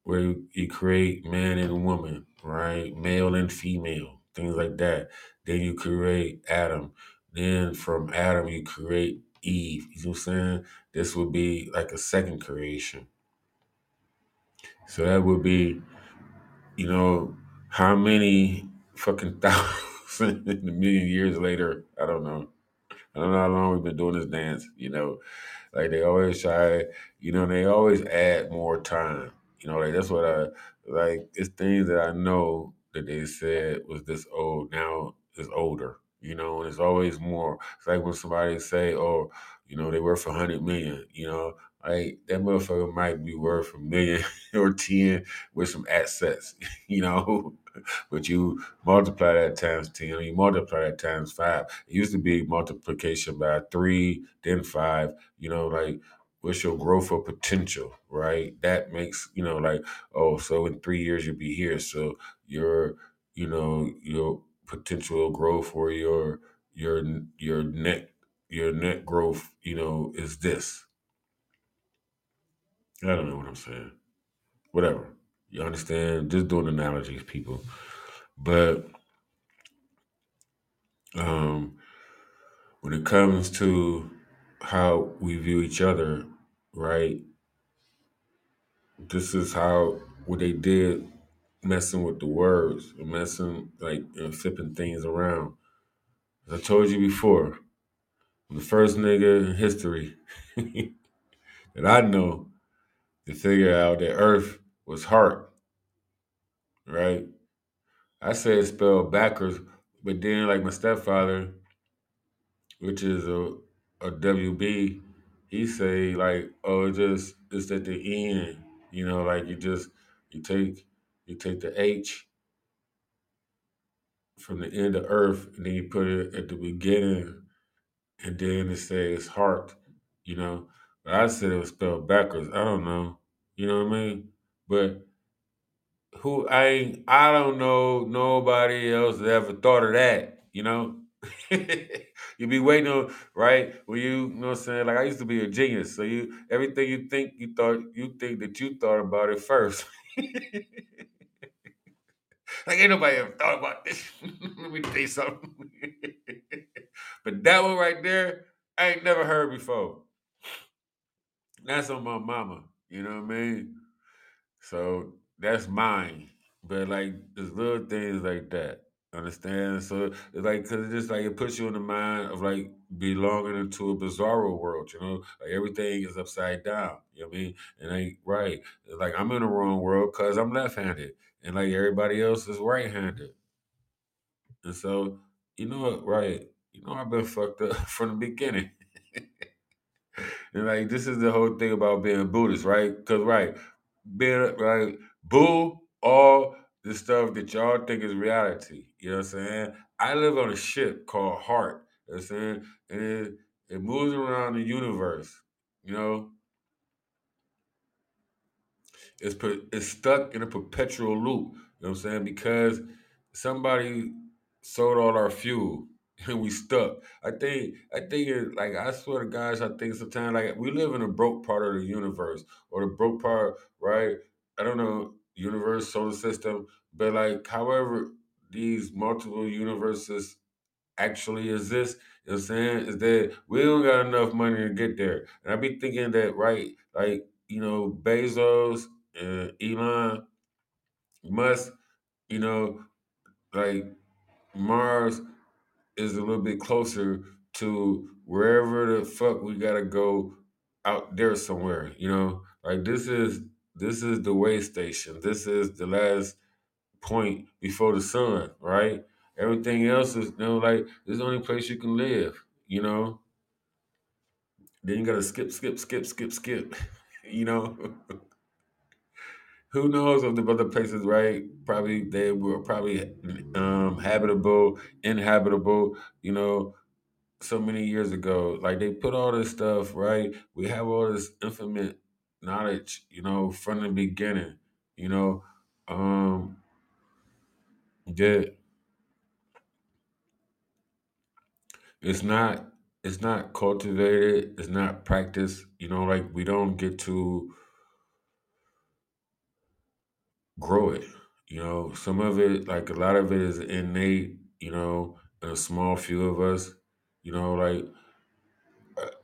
where you create man and woman, right? Male and female, things like that. Then you create Adam. Then from Adam you create Eve. You know what I'm saying? This would be like a second creation. So that would be, you know, how many fucking <laughs> thousand a million years later? I don't know. I don't know how long we've been doing this dance, you know. Like they always try, you know, they always add more time. You know, like that's what I like. It's things that I know that they said was this old now is older. You know, and it's always more. It's like when somebody say, "Oh, you know, they worth a hundred million. You know, like that motherfucker might be worth a million <laughs> or ten with some assets. <laughs> You know, <laughs> but you multiply that times 10, you multiply that times five. It used to be multiplication by three, then five, you know, like what's your growth or potential, right? That makes, you know, like, oh, so in three years you'll be here. So your, you know, your potential growth or your your your net your net growth, you know, is this. I don't know what I'm saying. Whatever. You understand? Just doing analogies, people. But um, when it comes to how we view each other, right? This is how what they did, messing with the words, messing like and flipping things around. As I told you before, I'm the first nigga in history <laughs> that I know to figure out that Earth was heart, right? I said it spelled backwards, but then like my stepfather, which is a a WB, he say like, oh, it just it's at the end, you know, like you just you take you take the H from the end of Earth, and then you put it at the beginning, and then it says heart, you know. But I said it was spelled backwards. I don't know, you know what I mean? But who I I don't know nobody else that ever thought of that, you know. <laughs> you be waiting on right when you, you know what I'm saying. Like I used to be a genius, so you everything you think you thought you think that you thought about it first. <laughs> like ain't nobody ever thought about this. <laughs> Let me tell you something. but that one right there, I ain't never heard before. That's on my mama. You know what I mean? So that's mine. But like there's little things like that. Understand? So it's like because it just like it puts you in the mind of like belonging into a bizarro world, you know? Like everything is upside down. You know what I mean? And ain't right. It's like I'm in the wrong world because I'm left handed. And like everybody else is right handed. And so, you know what, right? You know I've been fucked up <laughs> from the beginning. <laughs> and like this is the whole thing about being Buddhist, right? Because right, being like boo all the stuff that y'all think is reality. You know what I'm saying? I live on a ship called Heart. You know I'm saying? And it, it moves around the universe. You know? It's it's stuck in a perpetual loop. You know what I'm saying? Because somebody sold all our fuel <laughs> and we stuck. I think I think it like I swear to guys, I think sometimes like we live in a broke part of the universe or the broke part, right? I don't know, universe, solar system, but like however these multiple universes actually exist, you know what I'm saying, is that we don't got enough money to get there. And I be thinking that right, like, you know, Bezos and Elon Musk, you know, like Mars is a little bit closer to wherever the fuck we gotta go out there somewhere, you know? Like this is this is the way station. This is the last point before the sun, right? Everything else is you know like this is the only place you can live, you know? Then you gotta skip, skip, skip, skip, skip. <laughs> you know? Who knows of the other places, right? Probably they were probably um habitable, inhabitable, you know, so many years ago. Like they put all this stuff, right? We have all this infinite knowledge, you know, from the beginning, you know. Um yeah, it's not it's not cultivated, it's not practiced, you know, like we don't get to grow it. You know, some of it, like a lot of it is innate, you know, in a small few of us, you know, like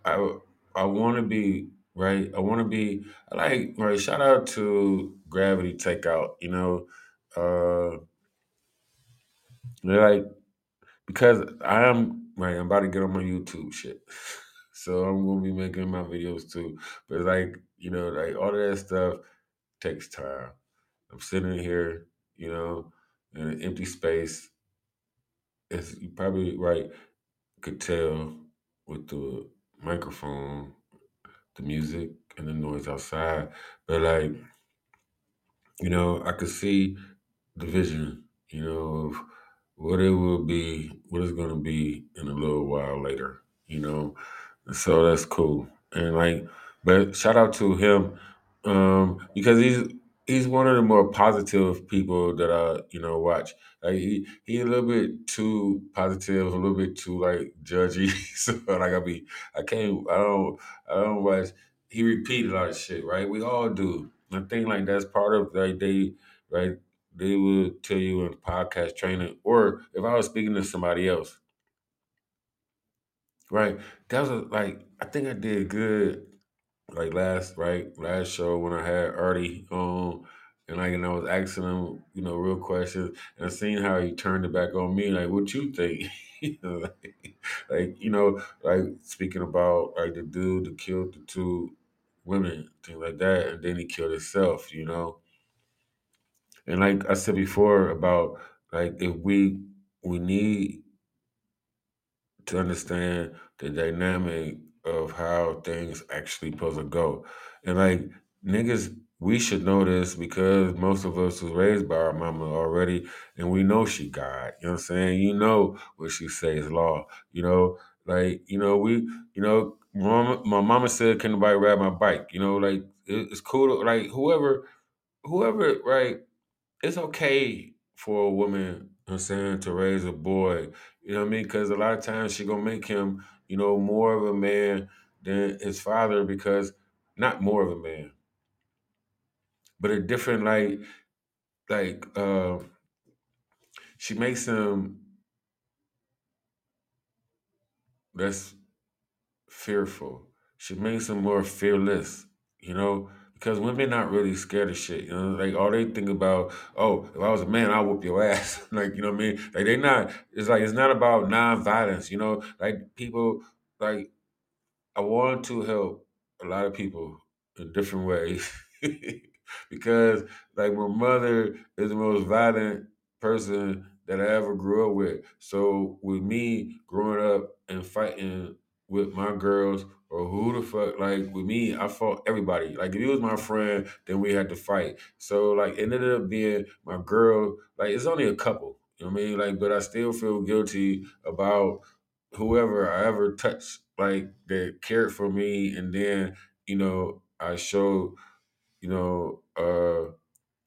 I I, want to be right. I want to be I like right. Shout out to Gravity Takeout. You know, uh, like because I am right. I'm about to get on my YouTube shit, <laughs> so I'm gonna be making my videos too. But like you know, like all of that stuff takes time. I'm sitting here, you know, in an empty space. As you probably right could tell with the microphone the music and the noise outside. But like, you know, I could see the vision, you know, of what it will be, what it's gonna be in a little while later, you know. So that's cool. And like, but shout out to him, um, because he's he's one of the more positive people that I, you know, watch. Like he he a little bit too positive, a little bit too like judgy. <laughs> so like I be I can't I don't I don't watch he repeat a lot of shit, right? We all do. I think like that's part of like they right they would tell you in podcast training, or if I was speaking to somebody else, right? That was a, like I think I did good like last right last show when I had Artie on, and like and I was asking him you know real questions, and I seen how he turned it back on me like what you think. Like, <laughs> like you know, like speaking about like the dude that killed the two women, things like that, and then he killed himself, you know. And like I said before about like if we we need to understand the dynamic of how things actually supposed to go. And like niggas, we should know this because most of us was raised by our mama already, and we know she God. You know what I'm saying? You know what she says law. You know, like you know we, you know, mama, my mama said, "Can nobody ride my bike?" You know, like it, it's cool. To, like whoever, whoever, right? It's okay for a woman, I'm saying, to raise a boy. You know what I mean? Because a lot of times she gonna make him, you know, more of a man than his father because not more of a man, but a different like like uh she makes him less fearful. She makes him more fearless, you know, because women not really scared of shit. You know, like all they think about, oh, if I was a man, I'll whoop your ass. <laughs> like, you know what I mean? Like they not it's like it's not about non-violence, you know, like people like I want to help a lot of people in different ways <laughs> because, like, my mother is the most violent person that I ever grew up with. So, with me growing up and fighting with my girls or who the fuck, like, with me, I fought everybody. Like, if he was my friend, then we had to fight. So, like, it ended up being my girl. Like, it's only a couple. You know what I mean? Like, but I still feel guilty about whoever I ever touched, like that cared for me, and then you know I showed you know uh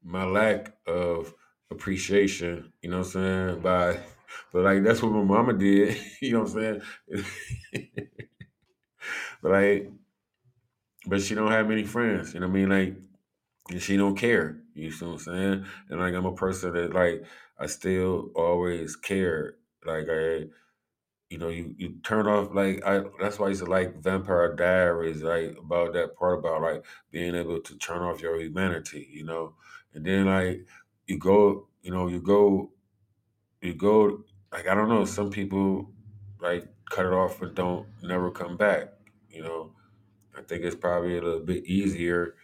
my lack of appreciation. You know what I'm saying? By <laughs> but like that's what my mama did. <laughs> you know what I'm saying? <laughs> like, but she don't have many friends. You know what I mean? Like, and she don't care. You know what I'm saying? And like I'm a person that like I still always care. Like I you know, you, you turn off like I that's why I used to like Vampire Diaries, like about that part about like being able to turn off your humanity, you know. And then like you go, you know, you go you go like I don't know, some people like cut it off and don't never come back, you know. I think it's probably a little bit easier,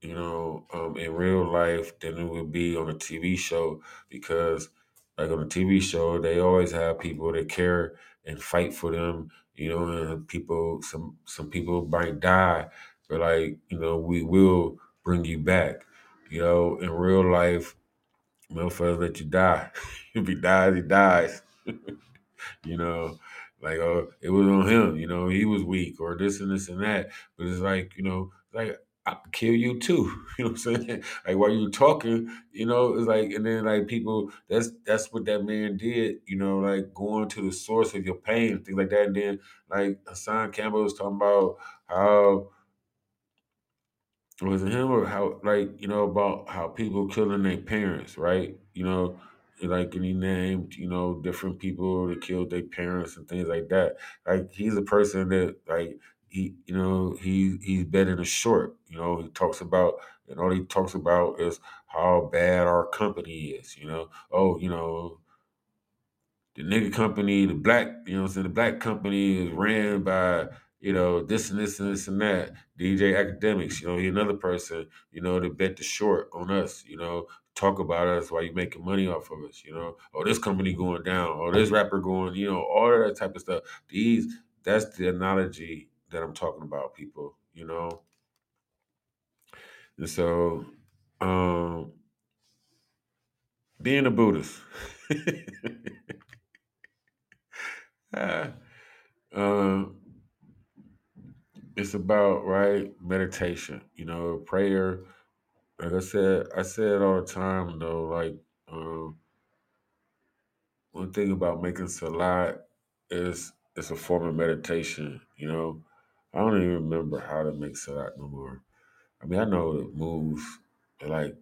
you know, um, in real life than it would be on a TV show because, like on a TV show, they always have people that care and fight for them, you know, and people, some some people might die, but like, you know, we will bring you back. You know, in real life, motherfuckers let you die. <laughs> if he dies, he dies. <laughs> you know, like oh, it was on him. You know, he was weak or this and this and that. But it's like you know, like I kill you too. <laughs> You know what I'm saying? Like while you talking, you know, it's like and then like people that's that's what that man did, you know, like going to the source of your pain, things like that. And then like Hassan Campbell was talking about how was it him or how like you know about how people killing their parents, right? You know, like and he named you know different people that killed their parents and things like that. Like he's a person that like he you know he he's betting a short. You know he talks about and all he talks about is how bad our company is. You know, oh you know the nigga company, the black, you know I'm saying, the black company is ran by, you know, this and this and this and that. DJ Akademiks, you know, he another person, you know, to bet the short on us, you know, talk about us while you're making money off of us, you know. Oh, this company going down, or this rapper going, you know, all of that type of stuff. These that's the analogy that I'm talking about, people, you know. And so um being a Buddhist. <laughs> Ah, um, it's about right meditation. You know, prayer. Like I said, I say it all the time though. Like um, one thing about making salat is it's a form of meditation. You know, I don't even remember how to make salat no more. I mean, I know the moves, like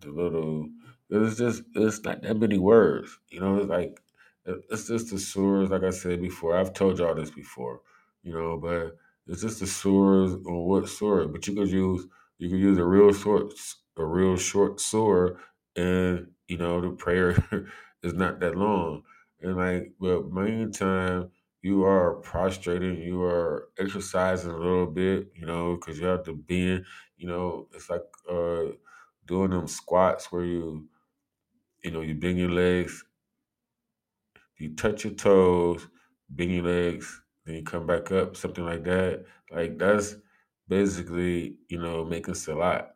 the little. It's just it's not that many words. You know, it's like it's just the surahs. Like I said before, I've told y'all this before. You know, but it's just the sword or what sword? But you could use you could use a real short a real short sword, and you know the prayer <laughs> is not that long. And like, but main time you are prostrating, you are exercising a little bit. You know, because you have to bend. You know, it's like uh doing them squats where you you know you bend your legs, you touch your toes, bend your legs, then you come back up, something like that. Like that's basically you know making salat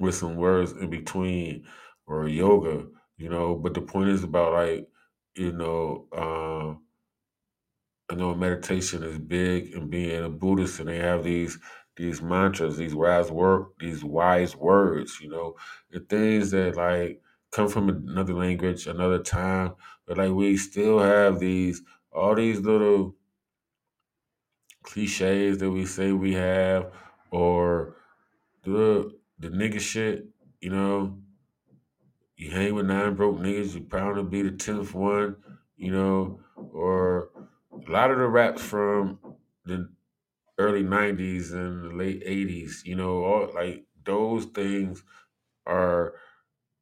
with some words in between or yoga. You know, but the point is about like you know. Um, I know meditation is big and being a Buddhist and they have these these mantras, these wise word these wise words, you know, the things that like come from another language, another time, but like we still have these all these little cliches that we say we have or the the nigga shit, you know, you hang with nine broke niggas, you bound to be the tenth one, you know, or a lot of the raps from the early 90s and the late 80s you know? All like those things are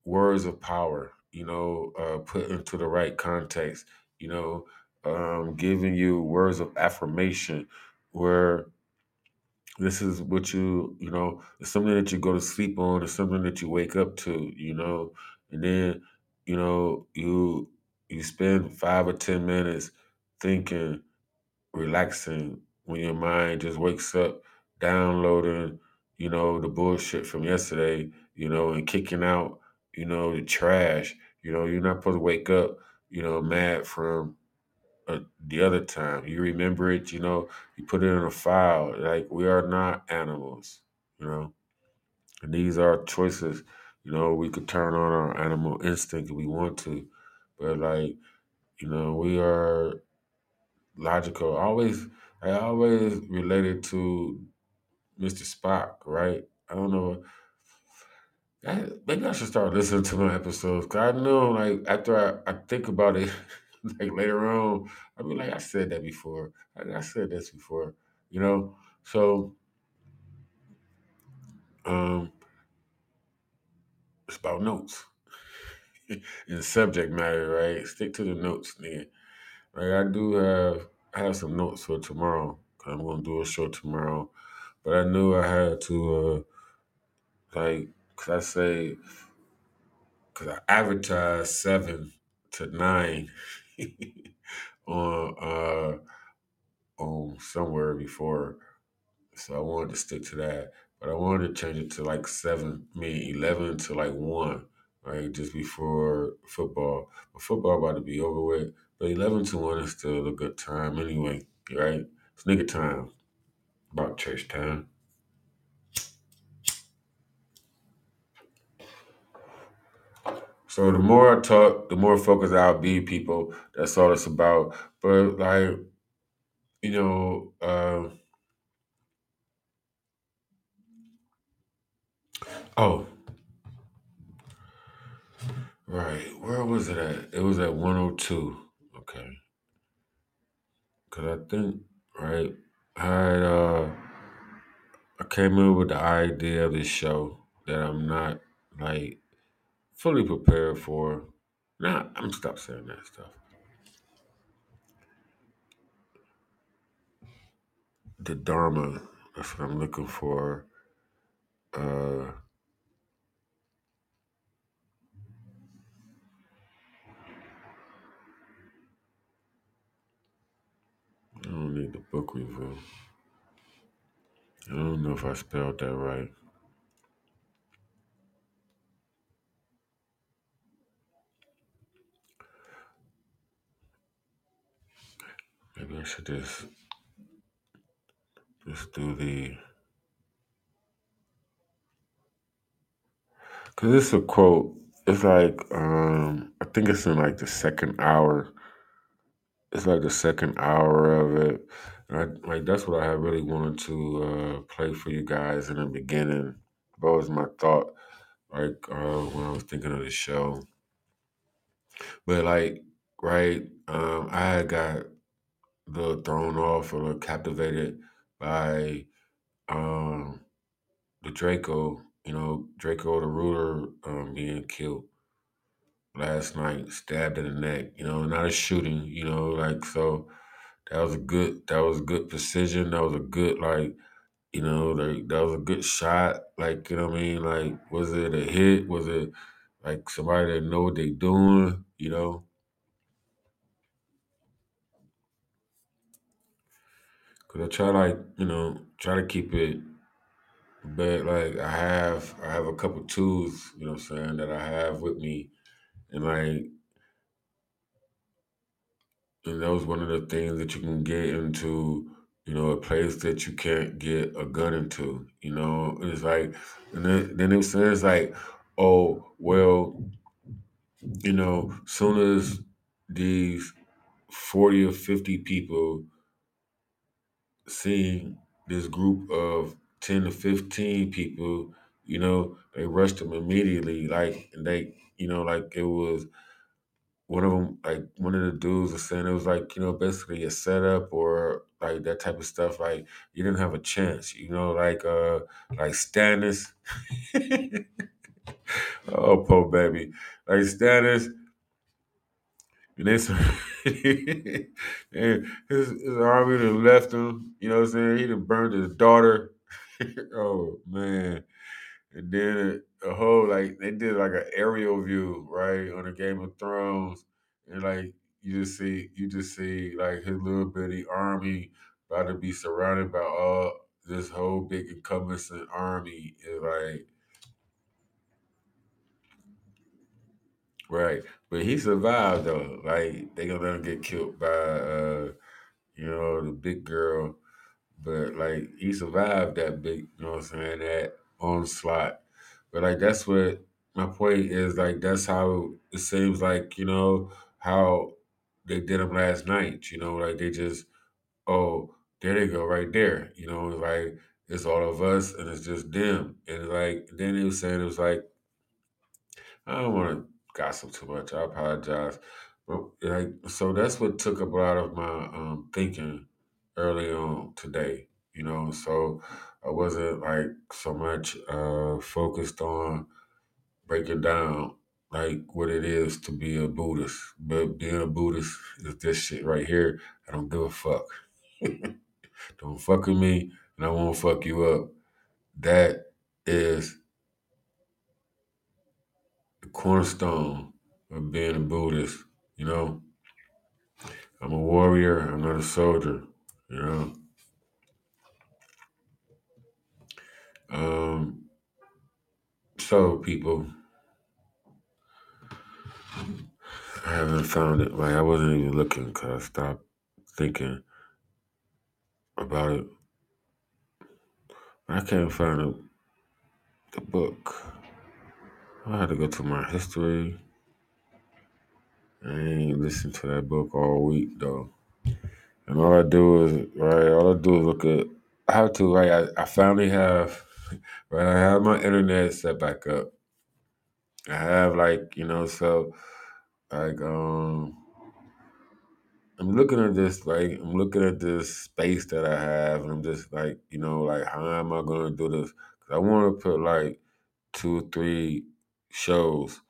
words of power you know? Uh, put into the right context you know? Um, giving you words of affirmation where this is what you you know it's something that you go to sleep on it's something that you wake up to you know and then you know you you spend five or ten minutes thinking relaxing when your mind just wakes up downloading, you know, the bullshit from yesterday, you know, and kicking out, you know, the trash. You know, you're not supposed to wake up, you know, mad from uh, the other time. You remember it, you know, you put it in a file. Like we are not animals, you know. And these are choices. You know, we could turn on our animal instinct if we want to, but like, you know, we are logical. Always, I always related to Mr. Spock, right? I don't know. I, maybe I should start listening to my episodes. Cause I know, like, after I, I think about it, <laughs> <laughs> like later on, I'll be like, I said that before. I, I said this before, you know? So, um, it's about notes <laughs> and subject matter, right? Stick to the notes, nigga. Like, I do have, I have some notes for tomorrow. i I'm gonna do a show tomorrow, but I knew I had to uh like cause I say cause I advertised seven to nine <laughs> on uh on somewhere before, so I wanted to stick to that. But I wanted to change it to like seven, I mean eleven to like one, right? Just before football. But football about to be over with. But eleven to one is still a good time anyway, right? It's nigga time. About church time. So the more I talk, the more focused I'll be, people. That's all it's about. But like, you know, uh, oh, right. Where was it at? It was at 102. Okay. Cause I think, right, I uh, I came in with the idea of this show that I'm not like fully prepared for. Nah, I'm stop saying that stuff. The Dharma. That's what I'm looking for. Uh, I don't need the book review. I don't know if I spelled that right. Maybe I should just just do the because it's a quote. It's like um I think it's in like the second hour. It's like the second hour of it. And I, like that's what I really wanted to uh, play for you guys in the beginning. That was my thought, like uh, when I was thinking of the show. But like, right, um, I had got little thrown off or captivated by um, the Drakeo, you know, Drakeo the ruler um, being killed last night, stabbed in the neck, you know, not a shooting, you know, like so that was a good that was good precision. That was a good like, you know, like that was a good shot. Like, you know what I mean? Like, was it a hit? Was it like somebody that know what they doing, you know? Cause I try like, you know, try to keep it but like I have I have a couple tools, you know what I'm saying, that I have with me. And like and that was one of the things that you can get into, you know, a place that you can't get a gun into. You know, it's like, and then then it says like, oh well, you know, soon as these forty or fifty people see this group of ten to fifteen people, you know, they rushed them immediately, like and they, you know, like it was one of them, like one of the dudes was saying it was like you know basically a setup or like that type of stuff. Like you didn't have a chance, you know, like uh like Stannis. <laughs> oh, poor baby, like Stannis. And and <laughs> his, his army done left him. You know what I'm saying? He done burned his daughter. <laughs> oh man. And then a whole like they did like an aerial view, right, on the Game of Thrones, and like you just see you just see like his little bitty army about to be surrounded by all this whole big encompassing army. And like right, but he survived though. Like they gonna let him get killed by uh, you know the big girl, but like he survived that big, you know what I'm saying, that onslaught. But like that's what my point is. Like that's how it seems like you know how they did them last night. You know, like they just oh there they go right there. You know, it's like it's all of us and it's just them. And like then he was saying it was like I don't want to gossip too much. I apologize. But like so that's what took up a lot of my um, thinking early on today. You know, so I wasn't like so much uh, focused on breaking down like what it is to be a Buddhist. But being a Buddhist is this shit right here. I don't give a fuck. <laughs> don't fuck with me, and I won't fuck you up. That is the cornerstone of being a Buddhist. You know, I'm a warrior. I'm not a soldier. You know. Um. So people, I haven't found it. Like I wasn't even looking because I stopped thinking about it. I can't find the, the book. I had to go to my history. I ain't listened to that book all week though. And all I do is right. All I do is look at. I have to right. I, I finally have <laughs> right. I have my internet set back up. I have like you know so like um. I'm looking at this like I'm looking at this space that I have, and I'm just like you know like how am I gonna do this? Cause I want to put like two or three shows.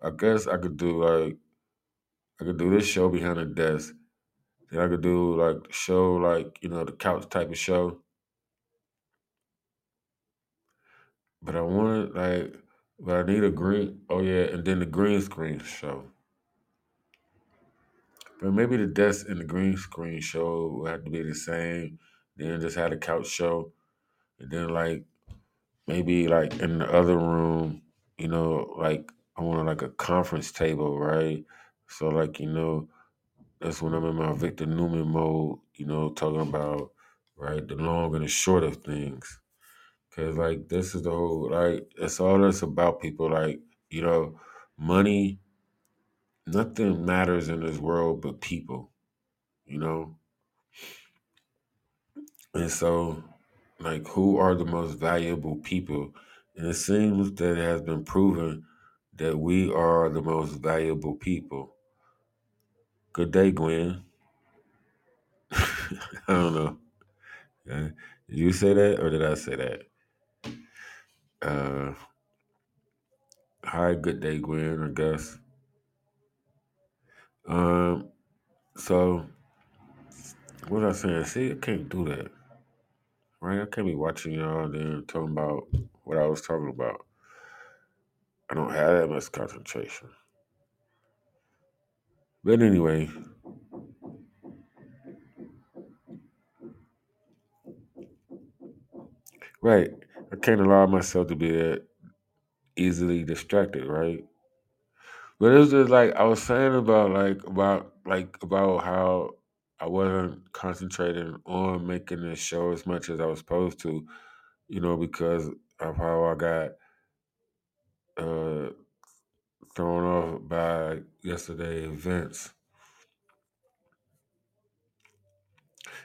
I guess I could do like I could do this show behind the desk. Then I could do like show like you know the couch type of show. But I wanted like, but I need a green. Oh yeah, and then the green screen show. But maybe the desk and the green screen show will have to be the same. Then just have a couch show, and then like maybe like in the other room, you know, like I want like a conference table, right? So like you know, that's when I'm in my Victor Newman mode, you know, talking about right the long and the short of things. Cause like this is the whole like it's all that's about people like you know money. Nothing matters in this world but people, you know. And so, like, who are the most valuable people? And it seems that it has been proven that we are the most valuable people. Good day, Gwen. <laughs> I don't know. Uh, Did you say that or did I say that? Uh, hi, good day, Gwen. I guess. Um. So, what I saying? See, I can't do that, right? I can't be watching y'all then talking about what I was talking about. I don't have that much concentration. But anyway, right? I can't allow myself to be that easily distracted, right? But it was just like I was saying about like about like about how I wasn't concentrating on making this show as much as I was supposed to, you know, because of how I got uh thrown off by yesterday events.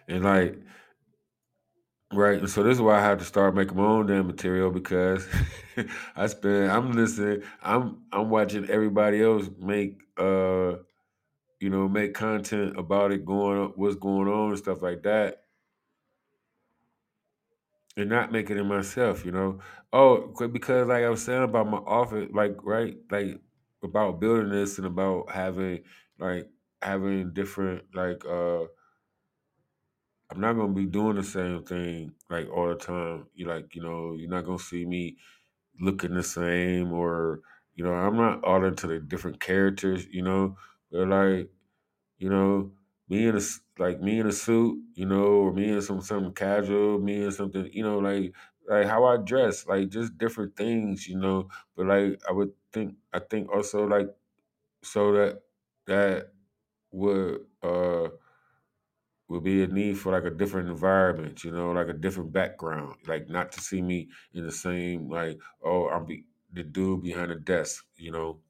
And like right, so this is why I had to start making my own damn material because <laughs> I spend I'm listening, I'm I'm watching everybody else make uh you know, make content about it going on, what's going on and stuff like that, and not making it myself, you know. Oh, because like I was saying about my office, like right, like about building this and about having like having different like uh I'm not gonna be doing the same thing like all the time. You like, you know, you're not gonna see me looking the same or you know, I'm not all into the different characters, you know. They're like you know, me and a s- like me in a suit, you know, or me in some something casual, me in something, you know, like like how I dress, like just different things, you know. But like I would think, I think also like so that that would uh would be a need for like a different environment, you know, like a different background, like not to see me in the same like oh I'm be the dude behind the desk, you know.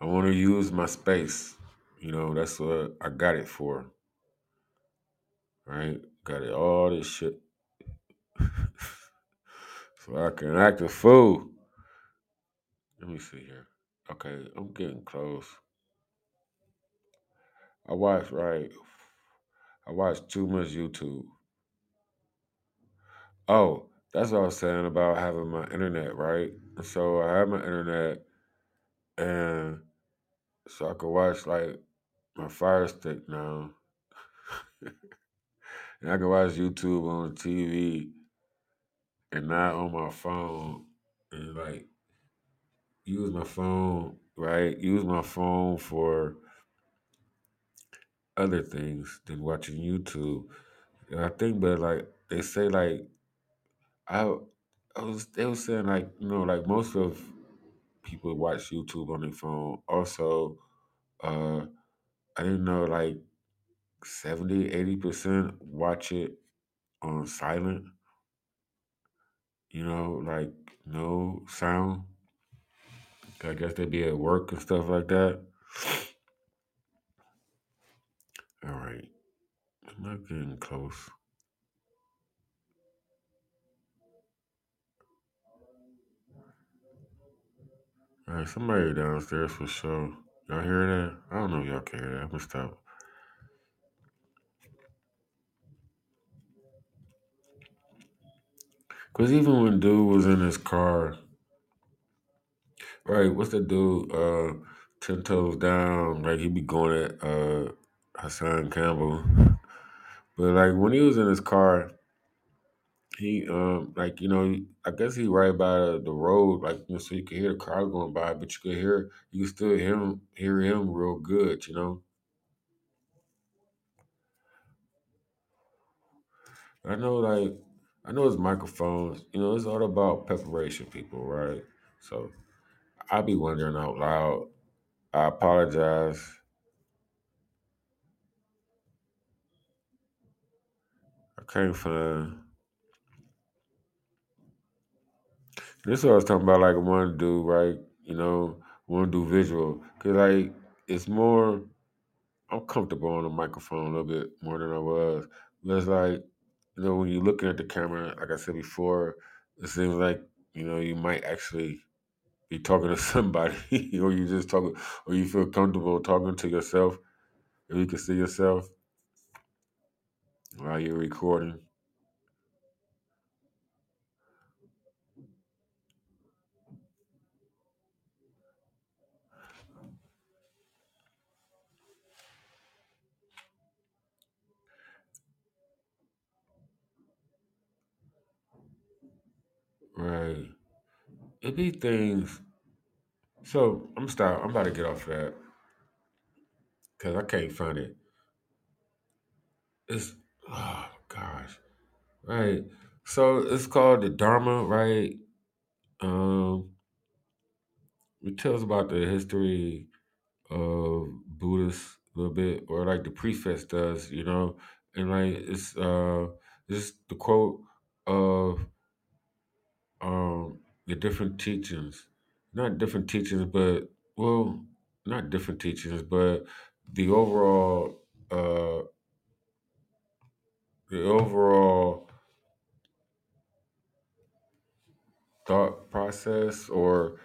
I want to use my space, you know. That's what I got it for. right? Got it all this shit. <laughs> so I can act a fool. Let me see here. Okay, I'm getting close. I watch right. I watch too much YouTube. Oh, that's what I was saying about having my internet, right? So I have my internet and so I could watch like my fire stick now. <laughs> and I can watch YouTube on the TV and not on my phone and like use my phone, right? Use my phone for other things than watching YouTube. And I think, but like they say, like I, I was, they were saying like you know, like most of people watch YouTube on their phone. Also, uh, I didn't know like 70, 80 percent watch it on silent. You know, like no sound. I guess they be at work and stuff like that. All right, I'm not getting close. All right, somebody downstairs for sure. Y'all hear that? I don't know if y'all can hear that. I'm gonna stop. Cause even when dude was in his car, right? What's the dude? Uh, ten toes down. Like he be going at uh Hassan Campbell. But like when he was in his car, he um like you know I guess he right by the road like you know, so you could hear the car going by, but you could hear you could still hear him hear him real good, you know. I know like I know it's microphones, you know, it's all about preparation, people, right? So I be wondering out loud. I apologize. I can't. This is what I was talking about. Like I want to do right, you know, want to do visual because like it's more. I'm comfortable on the microphone a little bit more than I was. But it's like you know when you're looking at the camera, like I said before, it seems like you know you might actually be talking to <laughs> somebody, or you just talking, or you feel comfortable talking to yourself. If you can see yourself while you're recording. Right. It be things. So I'm stop. I'm about to get off that because I can't find it. It's oh gosh. Right. So it's called the Dharma, right? Um, it tells about the history of Buddhists a little bit, or like the preface does, you know, and like it's uh, it's the quote of um the different teachings, not different teachings, but well, not different teachings, but the overall uh the overall thought process or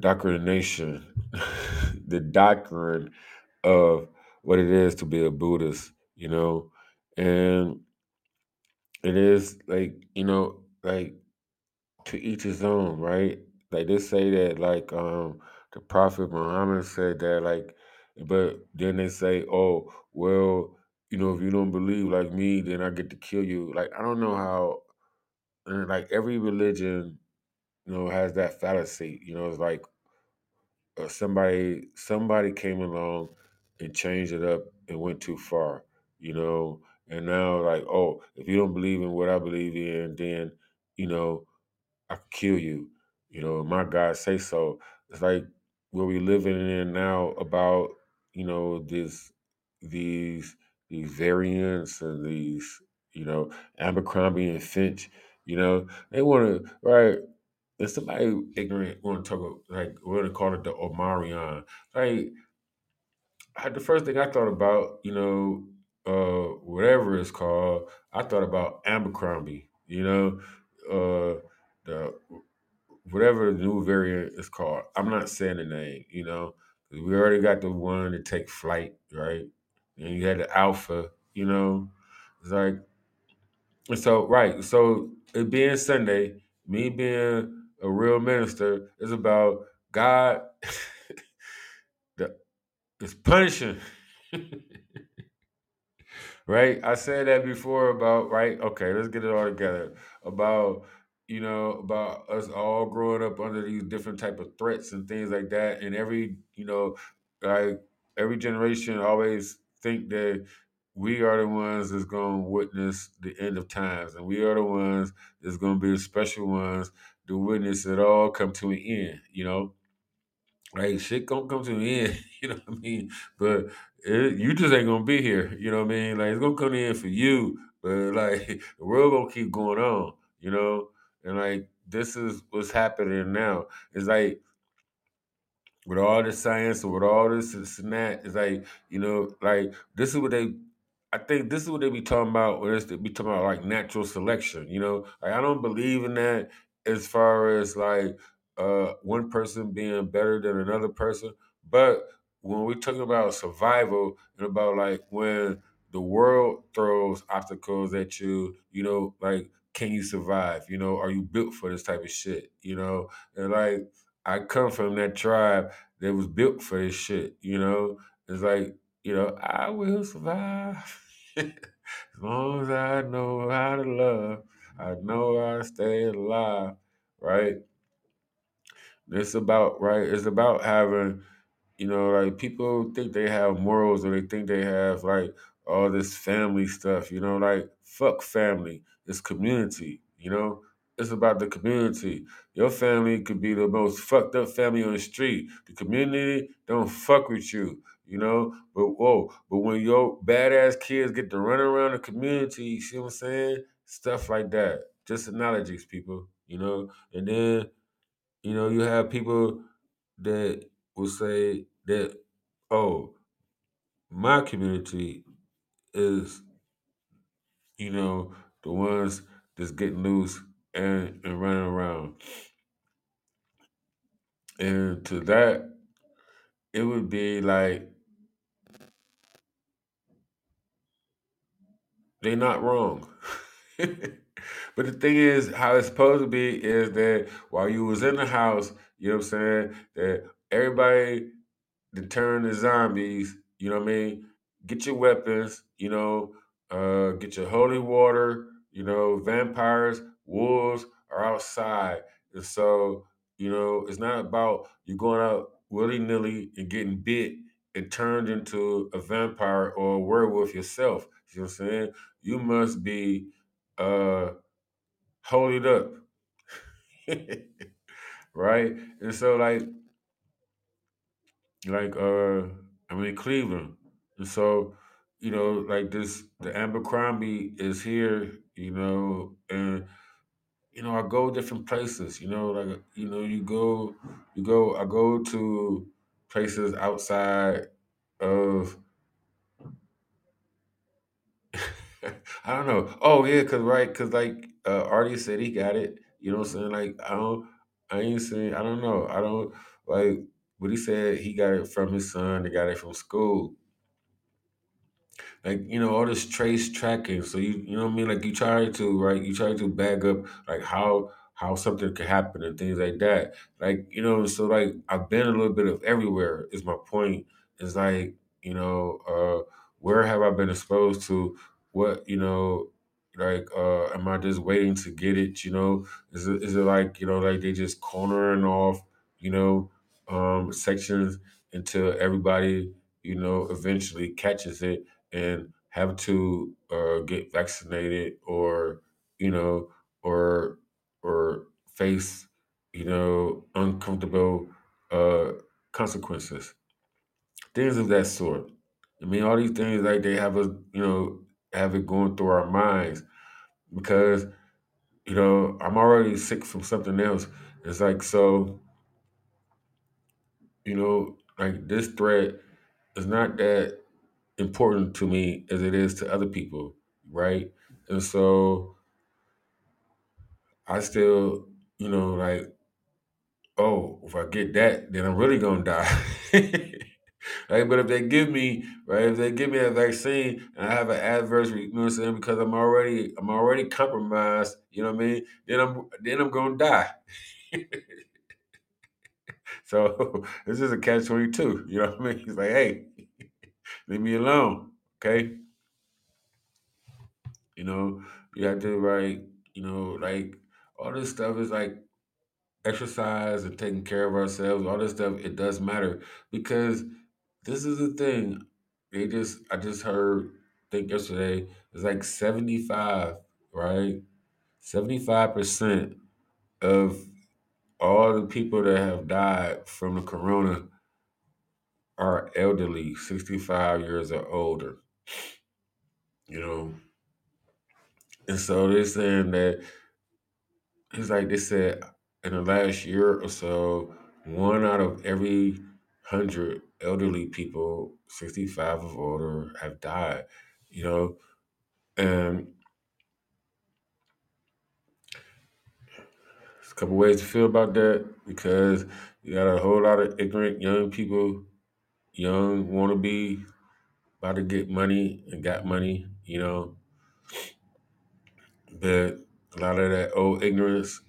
doctrination, <laughs> the doctrine of what it is to be a Buddhist, you know, and it is like you know, like to each his own, right? Like they say that, like um, the Prophet Muhammad said that, like, but then they say, oh, well, you know, if you don't believe like me, then I get to kill you. Like I don't know how, and like every religion, you know, has that fallacy. You know, it's like uh, somebody somebody came along and changed it up and went too far, you know. And now, like, oh, if you don't believe in what I believe in, then you know I could kill you. You know, my God say so. It's like where we living in now about you know this these these variants and these you know Abercrombie and Finch. You know, they want to right if somebody ignorant want to talk about, like we're gonna call it the Omarion, like I, the first thing I thought about, you know, uh, whatever it's called, I thought about Abercrombie, you know, uh, the whatever the new variant is called. I'm not saying the name, you know, we already got the one to take flight, right? And you had the Alpha, you know, it's like and so, right. So, it being Sunday, me being a real minister, is about God <laughs> is punishing <laughs> right? I said that before about right. Okay, let's get it all together about you know about us all growing up under these different type of threats and things like that, and every you know like every generation always think that we are the ones that's going to witness the end of times, and we are the ones that's going to be the special ones to witness it all come to an end. You know, like shit gonna come to an end. <laughs> You know what I mean? But it, you just ain't gonna be here. You know what I mean? Like it's gonna come in for you, but <laughs> like the world gonna keep going on. You know, and like this is what's happening now. It's like with all this science and with all this and that, it's like, you know, like this is what they I think this is what they be talking about it's they be talking about like natural selection, you know? Like I don't believe in that as far as like uh one person being better than another person. But when we're talking about survival and about like when the world throws obstacles at you, you know, like can you survive? You know, are you built for this type of shit? You know? And like I come from that tribe that was built for this shit, you know? It's like, you know, I will survive. <laughs> as long as I know how to love, I know I stay alive, right? It's about right. It's about having, you know, like people think they have morals or they think they have like all this family stuff. You know, like fuck family. It's community. You know, it's about the community. Your family could be the most fucked up family on the street. The community don't fuck with you. You know, but whoa, but when your badass kids get to run around the community, you see what I'm saying? Stuff like that. Just analogies, people. You know, and then you know, you have people that will say that, oh, my community is, you know, the ones that's getting loose and, and running around. And to that, it would be like they're not wrong. <laughs> but the thing is, how it's supposed to be is that while you was in the house, you know what I'm saying, that everybody to turn to zombies. You know what I mean? Get your weapons. You know, uh, get your holy water. You know, vampires, wolves are outside, and so you know it's not about you going out willy nilly and getting bit and turned into a vampire or a werewolf yourself. You know what I'm saying? You must be uh holied up, <laughs> right? And so like like uh I mean Cleveland. And so, you know, like this the Abercrombie is here, you know, and you know, I go different places, you know, like you know, you go you go I go to places outside of <laughs> I don't know. Oh yeah, cause right, cause like uh Artie said he got it. You know what I'm saying? Like I don't I ain't saying I don't know. I don't like but he said he got it from his son, they got it from school. like you know all this trace tracking so you you know what i mean? Like you try to right you try to back up like how how something could happen and things like that. Like you know so like i've been a little bit of everywhere is my point. Is like you know uh where have i been exposed to? What you know like uh am i just waiting to get it you know? Is it, is it like you know like they just cornering off you know um sections until everybody you know eventually catches it and have to uh, get vaccinated or you know or or face you know uncomfortable uh, consequences. Things of that sort. I mean all these things like they have us you know have it going through our minds because you know i'm already sick from something else. It's like so you know like this threat is not that important to me as it is to other people, right? And so I still, you know, like, oh, if I get that, then I'm really gonna die. <laughs> right? But if they give me, right, if they give me a vaccine and I have an adverse, you know what I'm saying, because I'm already I'm already compromised, you know what I mean? Then I'm then I'm gonna die. <laughs> so <laughs> this is a catch twenty two, you know what I mean? He's like, hey, <laughs> leave me alone, okay? You know, you have to right, you know, like all this stuff is like exercise and taking care of ourselves, all this stuff, it does matter because this is the thing. They just I just heard I think yesterday it's like 75, right? 75% of all the people that have died from the corona are elderly, 65 years or older, you know. And so they're saying that it's like they said in the last year or so, one out of every hundred elderly people, 65 or older, have died, you know. And there's a couple ways to feel about that because you got a whole lot of ignorant young people, young wannabe, about to get money and got money, you know. But a lot of that old ignorance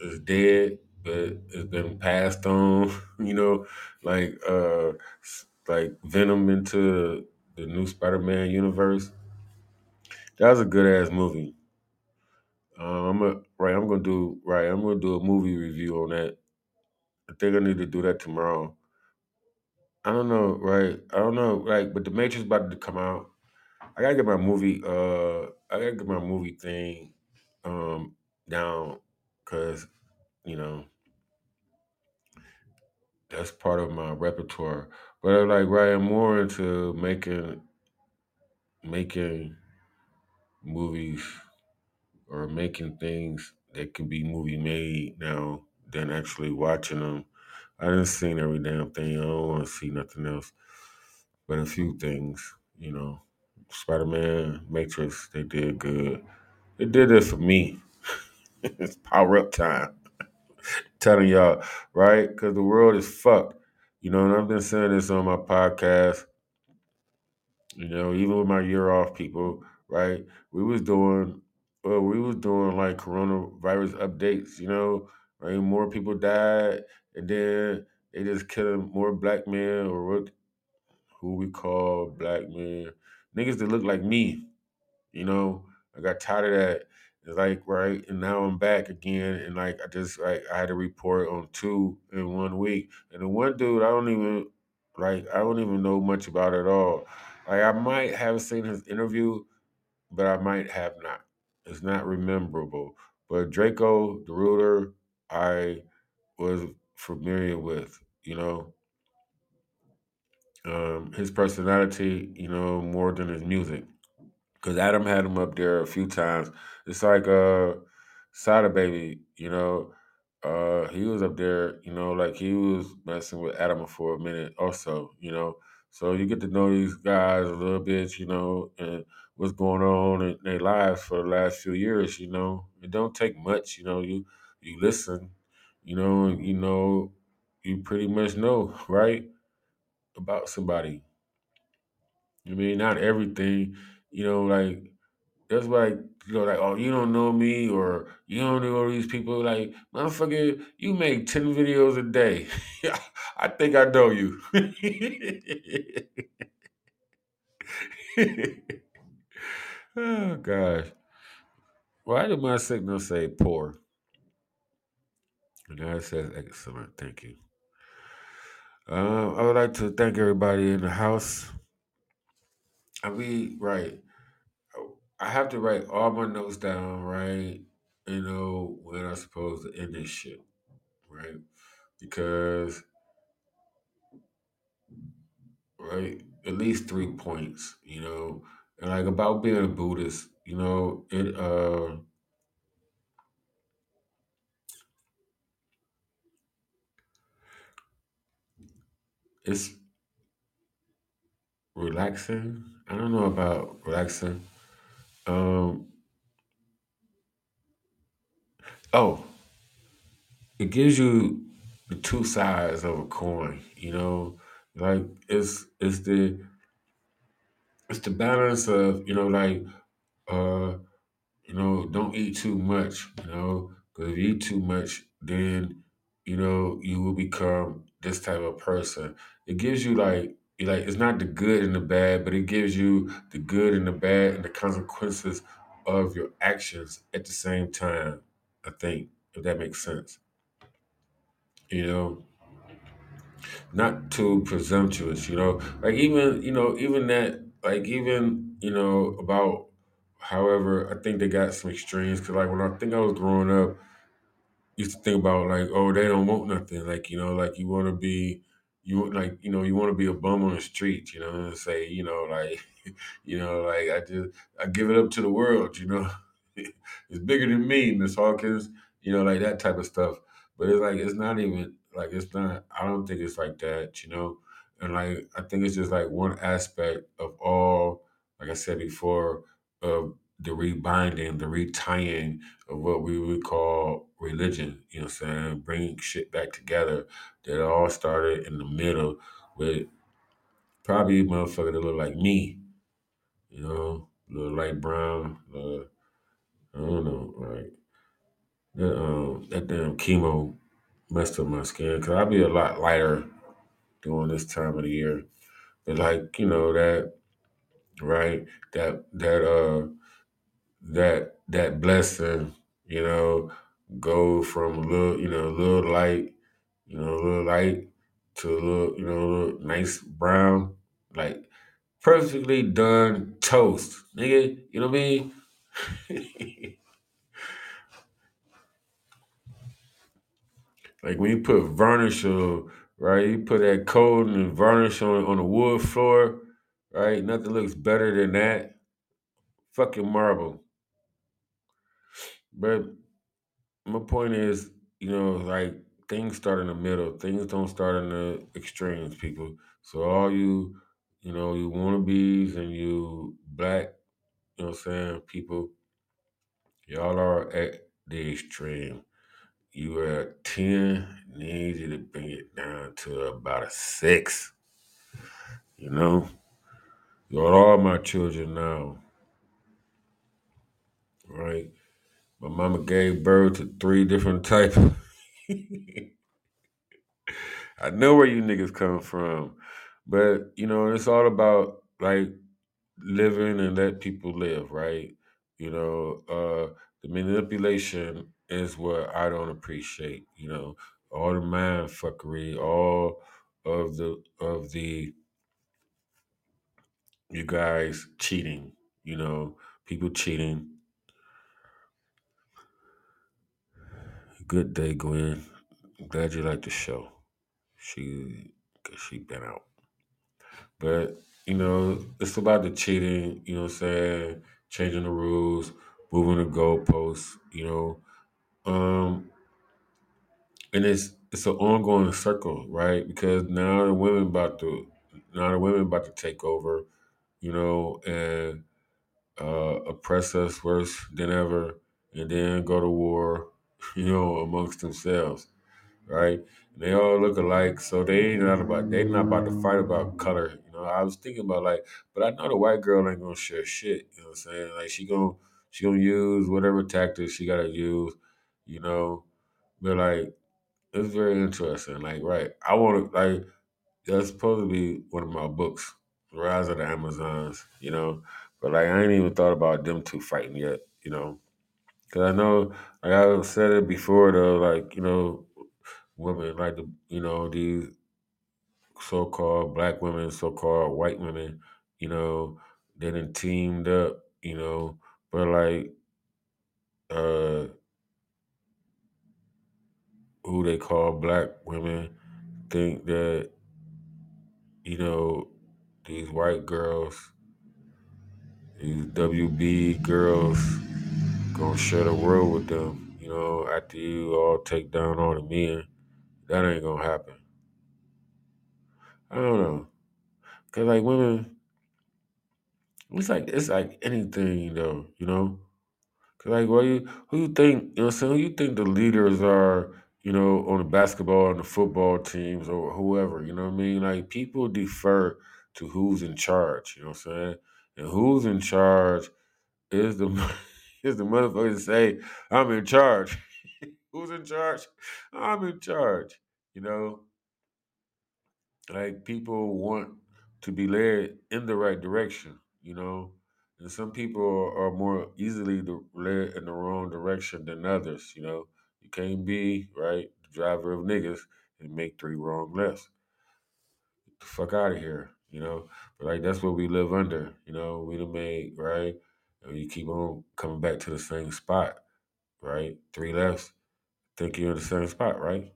is dead, but it's been passed on, <laughs> you know, like uh like Venom into the new Spider-Man universe. That was a good ass movie. Um, I'm a, right. I'm gonna do right. I'm gonna do a movie review on that. I think I need to do that tomorrow. I don't know, right? I don't know, like, but the Matrix about to come out. I gotta get my movie. Uh, I gotta get my movie thing um down because you know that's part of my repertoire. But I'm like, right, I'm more into making making movies or making things that can be movie made now than actually watching them. I didn't see every damn thing. I don't want to see nothing else. But a few things, you know. Spider Man, Matrix, they did good. They did it for me. <laughs> it's power up time. <laughs> Telling y'all, right? Because the world is fucked. You know, and I've been saying this on my podcast. You know, even with my year off people, right? We was doing well, we was doing like coronavirus updates, you know, right? More people died and then they just killing more black men or what who we call black men. Niggas that look like me, you know. I got tired of that. It's like right, and now I'm back again, and like I just like I had a report on two in one week, and the one dude I don't even like I don't even know much about at all. Like I might have seen his interview, but I might have not. It's not rememberable. But Drakeo the Ruler, I was familiar with, you know, um, his personality, you know, more than his music. Because Adam had him up there a few times. It's like uh Sada Baby, you know. Uh he was up there, you know, like he was messing with Adam for a minute also, you know. So you get to know these guys a little bit, you know, and what's going on in their lives for the last few years, you know. It don't take much, you know, you you listen, you know, you know, you pretty much know, <laughs> right? About somebody. I mean, not everything, you know, like that's like you know, like oh, you don't know me or you don't know these people. Like motherfucker, you make ten videos a day. <laughs> I think I know you. <laughs> oh gosh, why did my signal say poor? And now it says excellent. Thank you. Um, I would like to thank everybody in the house. I mean, right. I have to write all my notes down, right? You know, when I'm supposed to end this shit, right? Because, right, at least three points, you know, and like about being a Buddhist, you know, it, uh, it's relaxing. I don't know about relaxing. Um, oh, it gives you the two sides of a coin, you know, like it's it's the it's the balance of you know like uh you know don't eat too much you know because if you eat too much then you know you will become this type of person it gives you like like it's not the good and the bad but it gives you the good and the bad and the consequences of your actions at the same time. I think if that makes sense, you know, not too presumptuous. You know, like even you know even that like even you know about however I think they got some extremes because like when I think I was growing up used to think about like, oh, they don't want nothing. Like, you know, like you want to be, you like, you know, you want to be a bum on the street, you know, and say, you know, like, <laughs> you know, like I just, I give it up to the world, you know, <laughs> it's bigger than me, Miss Hawkins, you know, like that type of stuff. But it's like, it's not even like, it's not, I don't think it's like that, you know, and like, I think it's just like one aspect of all, like I said before, of the rebinding, the retying of what we would call religion, you know what I'm saying? Bringing shit back together that all started in the middle with probably a motherfucker that look like me, you know, little light brown, uh, I don't know, like that, um, that damn chemo messed up my skin because I'd be a lot lighter during this time of the year. But like, you know, that right, that that uh that that blessing, you know, go from a little, you know, a little light, you know, a little light to a little, you know, a little nice brown, like perfectly done toast, nigga. You know what I mean? <laughs> like when you put varnish on, right? You put that coat and varnish on on the wood floor, right? Nothing looks better than that. Fucking marble. But my point is, you know, like things start in the middle. Things don't start in the extremes, people. So all you, you know, you wannabes and you black, you know what I'm saying, people, y'all are at the extreme. You are at 10, need you to bring it down to about a six. You know? You're all my children now. Right? My mama gave birth to three different types. <laughs> I know where you niggas come from. But, you know, it's all about like living and let people live, right? You know, uh the manipulation is what I don't appreciate, you know. All the mind fuckery, all of the of the you guys cheating, you know, people cheating. Good day, Gwen. Glad you like the show. She, she been out. But, you know, it's about the cheating, you know what I'm saying? Changing the rules, moving the goalposts, you know. Um, and it's it's an ongoing circle, right? Because now the women about to now the women about to take over, you know, and uh, oppress us worse than ever, and then go to war, <laughs> you know, amongst themselves, right? And they all look alike, so they ain't not about they not about to fight about color. You know, I was thinking about like, but I know the white girl ain't gonna share shit. You know what I'm saying? Like she gonna she gonna use whatever tactics she gotta use, you know. But like, it's very interesting. Like, right, I want to like that's supposed to be one of my books, Rise of the Amazons, you know. But like I ain't even thought about them two fighting yet, you know. Cause I know, like I said it before though, like, you know, women, like the you know, these so called black women, so called white women, you know, they done teamed up, you know, but like uh who they call black women think that, you know, these white girls these WB girls gonna share the world with them. You know, after you all take down all the men, that ain't gonna happen. I don't know, cause like women, it's like it's like anything though. You know, cause like what you who you think you know, so who you think the leaders are. You know, on the basketball and the football teams or whoever. You know what I mean? Like people defer to who's in charge. You know what I'm saying? And who's in charge is the <laughs> is the motherfucker to say, I'm in charge. <laughs> Who's in charge? I'm in charge. You know, like people want to be led in the right direction, you know. And some people are, more easily led in the wrong direction than others. You know, you can't be right the driver of niggas and make three wrong lefts. Get the fuck out of here. You know, but like that's what we live under. You know, we done made right, and you keep on coming back to the same spot. Right, three lefts. Think you're in the same spot, right?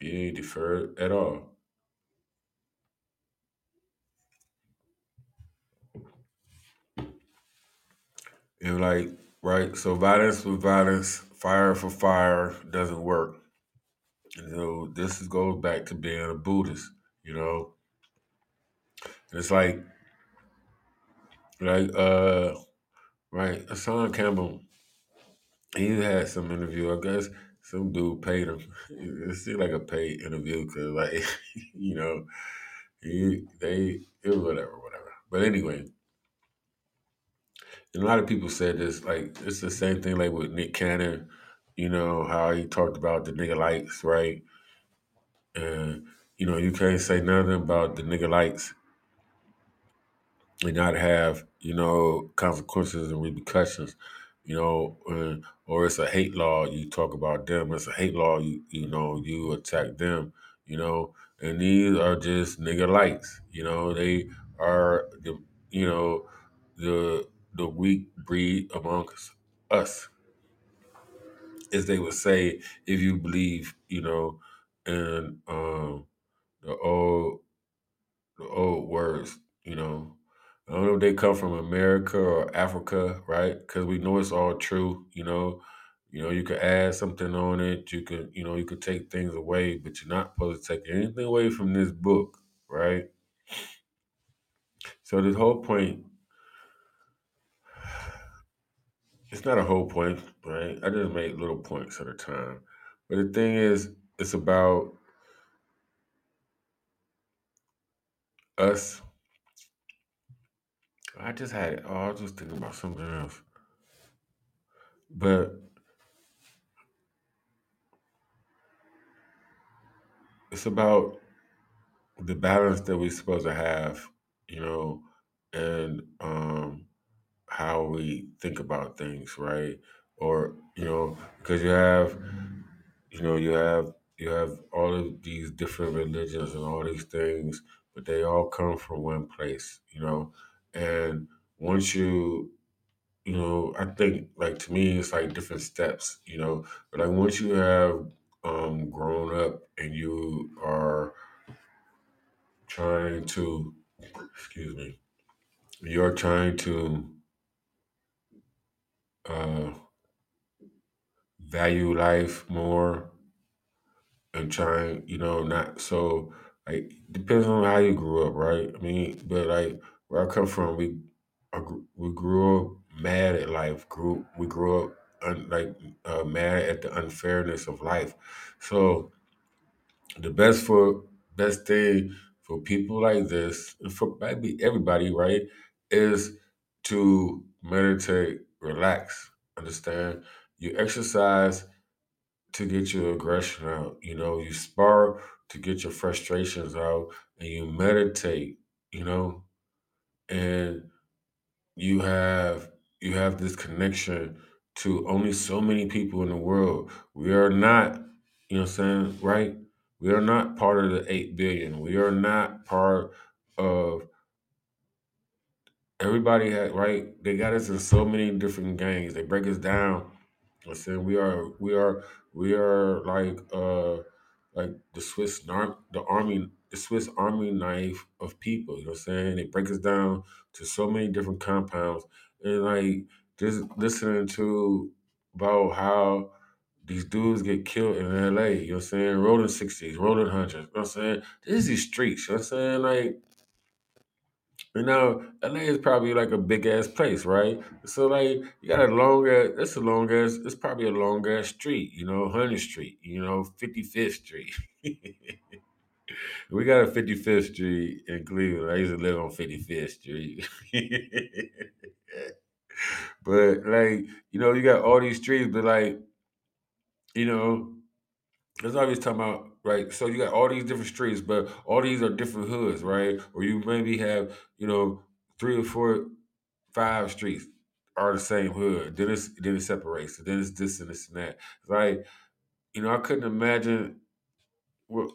You ain't deferred at all. And like, right, so violence with violence, fire for fire doesn't work. You know, this is, goes back to being a Buddhist, you know. It's like, like, uh, right, Hassan Campbell, he had some interview, I guess some dude paid him. <laughs> It seemed like a paid interview because, like, <laughs> you know, he, they, it was whatever, whatever. But anyway, and a lot of people said this, like, it's the same thing, like, with Nick Cannon, you know, how he talked about the nigga lights, right? And, you know, you can't say nothing about the nigga lights and not have, you know, consequences and repercussions, you know, and, or it's a hate law, you talk about them. It's a hate law, you, you know, you attack them, you know, and these are just nigga lights, you know, they are the, you know, the, the weak breed amongst us, as they would say, if you believe, you know, in um, the old the old words, you know. I don't know if they come from America or Africa, right? Because we know it's all true, you know. You know, you could add something on it. You could, you know, you could take things away, but you're not supposed to take anything away from this book, right? So this whole point, it's not a whole point, right? I just make little points at a time. But the thing is, it's about us. I just had, oh, I was just thinking about something else. But it's about the balance that we're supposed to have, you know, and um, how we think about things, right? Or you know, because you have, you know, you have you have all of these different religions and all these things, but they all come from one place, you know. And once you, you know, I think like to me, it's like different steps, you know. But like once you have um, grown up and you are trying to excuse me you're trying to uh, value life more and trying you know not so like depends on how you grew up right? I mean but like where i come from we we grew up mad at life grew we grew up un, like uh, mad at the unfairness of life. So the best for best thing for people like this, for maybe everybody, right, is to meditate, relax, understand. You exercise to get your aggression out. You know, you spar to get your frustrations out, and you meditate. You know, and you have you have this connection to only so many people in the world. We are not, you know what I'm saying, right? We are not part of the 8 billion. We are not part of everybody had right. They got us in so many different gangs. They break us down. I said we are we are we are like uh like the Swiss nar- the army the Swiss army knife of people, you know what I'm saying? They break us down to so many different compounds. And like just listening to about how these dudes get killed in LA, you know what I'm saying? Rolling sixties, rolling hundreds, you know what I'm saying? This is these streets, you know what I'm saying? Like you know, LA is probably like a big ass place, right? So like you got a long ass that's a long ass it's probably a long ass street, you know, Hundred Street, you know, Fifty Fifth Street. <laughs> we got a Fifty Fifth Street in Cleveland. I used to live on Fifty Fifth Street. <laughs> but like, you know, you got all these streets, but like, you know, That's always talking about, right? So you got all these different streets, but all these are different hoods, right? Or you maybe have, you know, three or four. five streets are the same hood. Then it's then it separates. Then it's this and this and that. Like, you know, I couldn't imagine what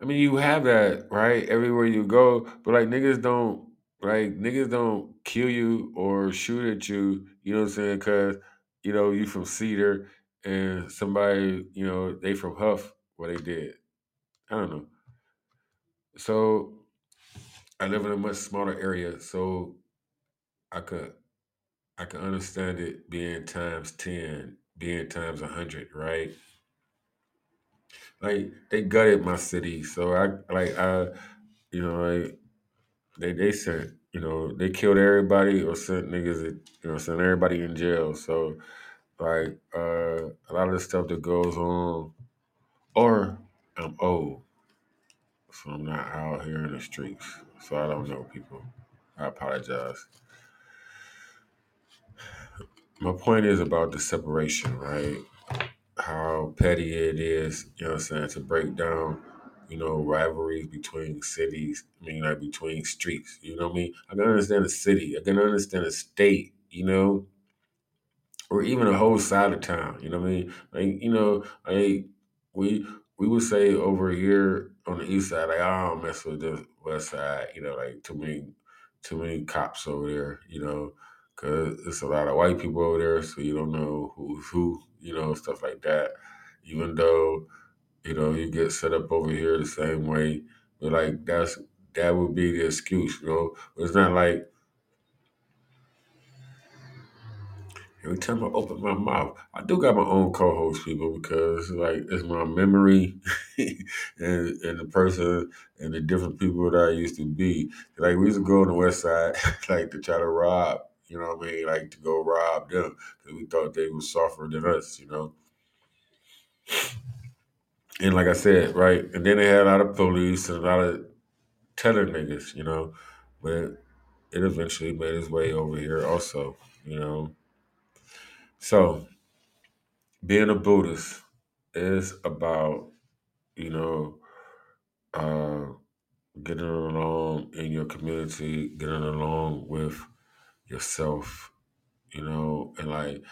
I mean, you have that, right? Everywhere you go, but like niggas don't like niggas don't kill you or shoot at you, you know what I'm saying? Cause, you know, you from Cedar and somebody, you know, they from Hough, what they did. I don't know. So I live in a much smaller area, so I could I can understand it being times ten, being times hundred, right? Like they gutted my city, so I like I, you know, like they they sent, you know, they killed everybody or sent niggas, you know, sent everybody in jail. So like uh, a lot of the stuff that goes on, or I'm old, so I'm not out here in the streets, so I don't know people. I apologize. My point is about the separation, right? How petty it is, you know what I'm saying, to break down, you know, rivalries between cities, I mean, like between streets, you know what I mean? I can understand a city, I can understand a state, you know, or even a whole side of town, you know what I mean? Like, you know, like we we would say over here on the east side, like I don't mess with the west side, you know, like too many too many cops over there, you know, because it's a lot of white people over there, so you don't know who's who, you know, stuff like that. Even though you know you get set up over here the same way, but like that's that would be the excuse, you know. It's not like every time I open my mouth, I do got my own co-host people because like it's my memory <laughs> and and the person and the different people that I used to be. Like we used to go on the west side <laughs> like to try to rob, you know what I mean, like to go rob them because we thought they were softer than us, you know. And like I said, right, and then they had a lot of police and a lot of tether niggas, you know, but it eventually made its way over here also, you know. So being a Buddhist is about, you know, uh, getting along in your community, getting along with yourself, you know, and like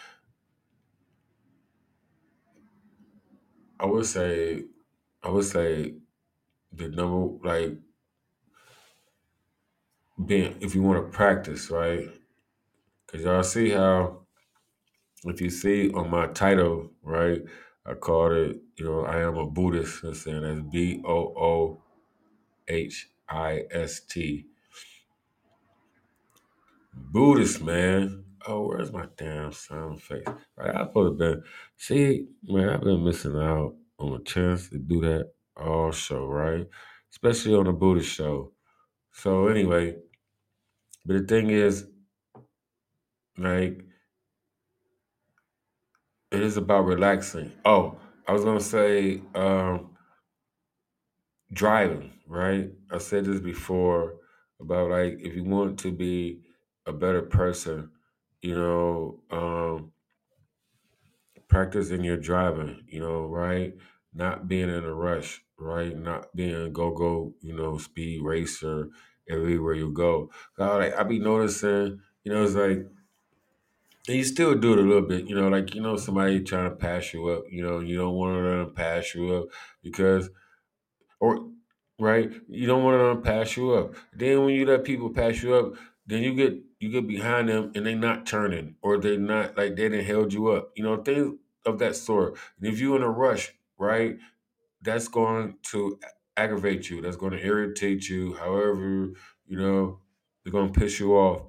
I would say, I would say the number like being if you want to practice, right? Because y'all see how if you see on my title, right, I called it, you know, I am a Boohist. I'm saying that's B O O H I S T. Boohist, man. Oh, where's my damn sound face? Right, I put it been see, man, I've been missing out on a chance to do that all show, right? Especially on the Buddhist show. So anyway, but the thing is, like, it is about relaxing. Oh, I was gonna say, um, driving, right? I said this before about like if you want to be a better person, you know, um, practice in your driving, you know, right? Not being in a rush, right? Not being go go, you know, speed racer everywhere you go. So, like I be noticing, you know, it's like you still do it a little bit, you know, like you know somebody trying to pass you up, you know, you don't want to let them pass you up because or right, you don't want to let them pass you up. Then when you let people pass you up, then you get you get behind them and they not turning or they not like they didn't held you up, you know, things of that sort. And if you're in a rush, right, that's going to aggravate you. That's going to irritate you. However, you know, they're going to piss you off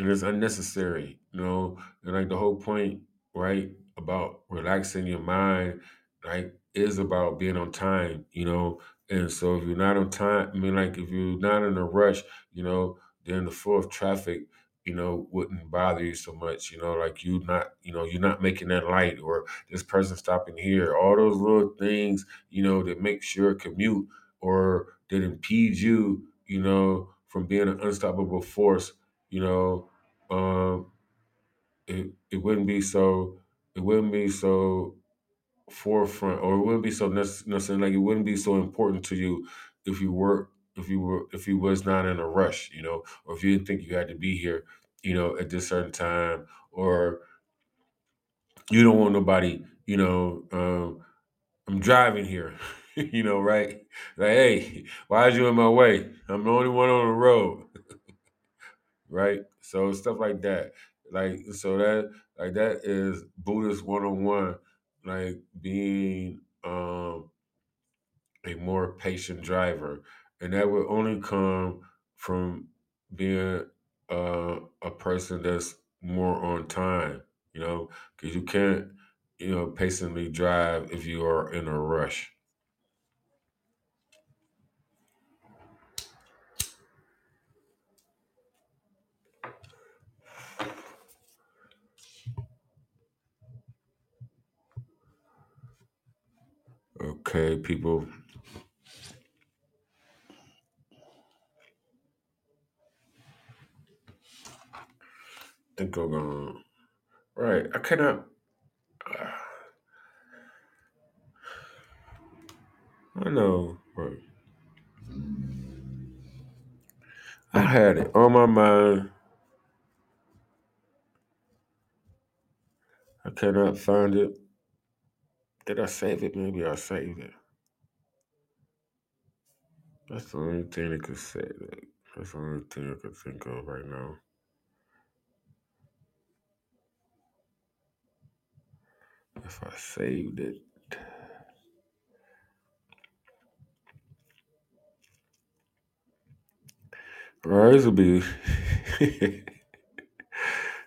and it's unnecessary, you know. And like the whole point, right, about relaxing your mind, like is about being on time, you know. And so if you're not on time, I mean, like if you're not in a rush, you know, then the flow of traffic, you know, wouldn't bother you so much, you know, like you not, you know, you're not making that light or this person stopping here, all those little things, you know, that make sure commute or that impede you, you know, from being an unstoppable force, you know, um, it it wouldn't be so it wouldn't be so forefront or it wouldn't be so necessary like it wouldn't be so important to you if you were if you were if you was not in a rush, you know, or if you didn't think you had to be here, you know, at this certain time, or you don't want nobody, you know, um, I'm driving here, <laughs> you know, right? Like, hey, why is you in my way? I'm the only one on the road, <laughs> right? So stuff like that, like so that like that is Buddhist one on one, like being um a more patient driver, and that would only come from being uh, a person that's more on time. You know, because you can't, you know, patiently drive if you are in a rush. Okay, people. Think I'm gonna. Right, I cannot. I know. Right. I had it on my mind. I cannot find it. Did I save it? Maybe I saved it. That's the only thing that could say that. That's the only thing I could think of right now. If I saved it. Bro, this would be <laughs>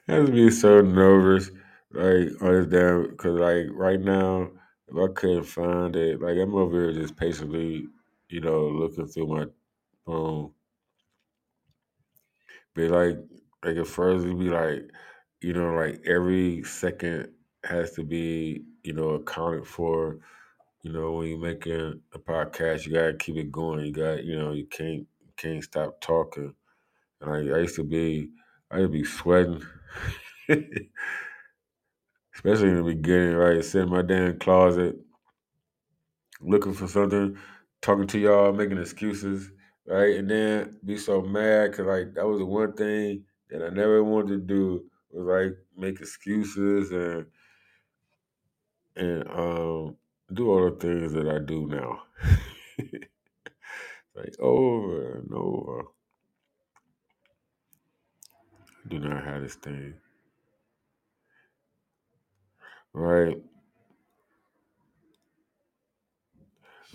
I would be so nervous, like on this damn, because like right now, if I couldn't find it, like I'm over here just patiently, you know, looking through my phone. Be like, like at first it'd be like, you know, like every second has to be, you know, accounted for. You know, when you're making a podcast, you gotta keep it going. You got, you know, you can't can't stop talking. And I, I used to be, I used to be sweating, <laughs> especially in the beginning. Right, sit in my damn closet, looking for something, talking to y'all, making excuses, right, and then be so mad because like that was the one thing that I never wanted to do was like make excuses and and um do all the things that I do now. <laughs> like over and over. I do not have this thing. Right.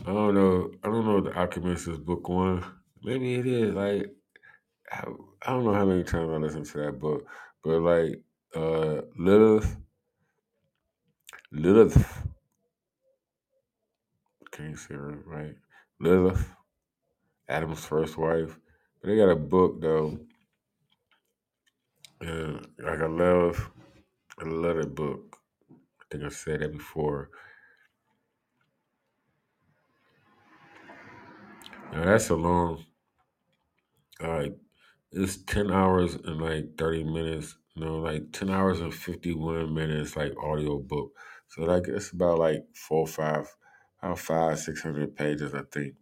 I don't know. I don't know if The Alchemist is book one. Maybe it is. Like I, don't know how many times I listened to that book, but like uh Lilith, Lilith, Can you say her right. Lilith, Adam's first wife. But they got a book though, and like I love, I love that book. I think I said that before. Now that's a long. Like it's ten hours and like thirty minutes. You know, like ten hours and fifty one minutes, like audio book. So like it's about like four, five, about five, six hundred pages. I think.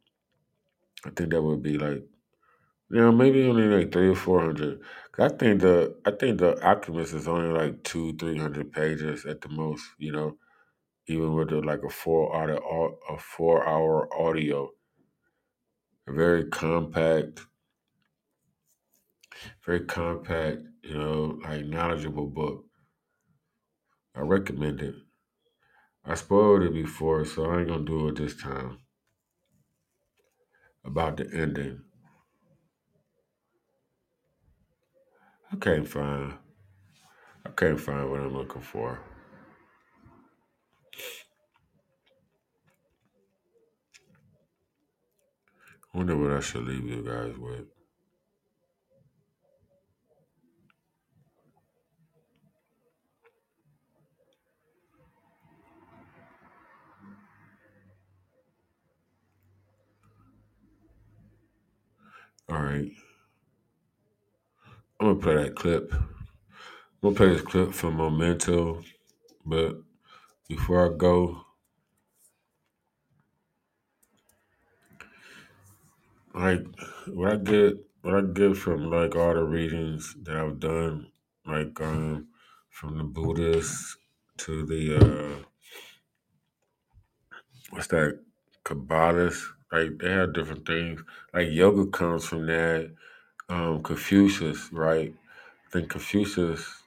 I think that would be like, know, maybe only like three or four hundred. I think the I think the Alchemist is only like two, three hundred pages at the most. You know, even with the, like a four hour a four hour audio, A very compact, very compact. You know, like knowledgeable book. I recommend it. I spoiled it before, so I ain't gonna do it this time. About the ending. I can't find I can't find what I'm looking for. I wonder what I should leave you guys with. All right. I'm gonna play that clip. I'm gonna play this clip from Memento, but before I go, like what I get what I get from like all the readings that I've done, like um from the Buddhists to the uh what's that Kabbalists, like they have different things. Like yoga comes from that. Um Confucius, right? I think Confucius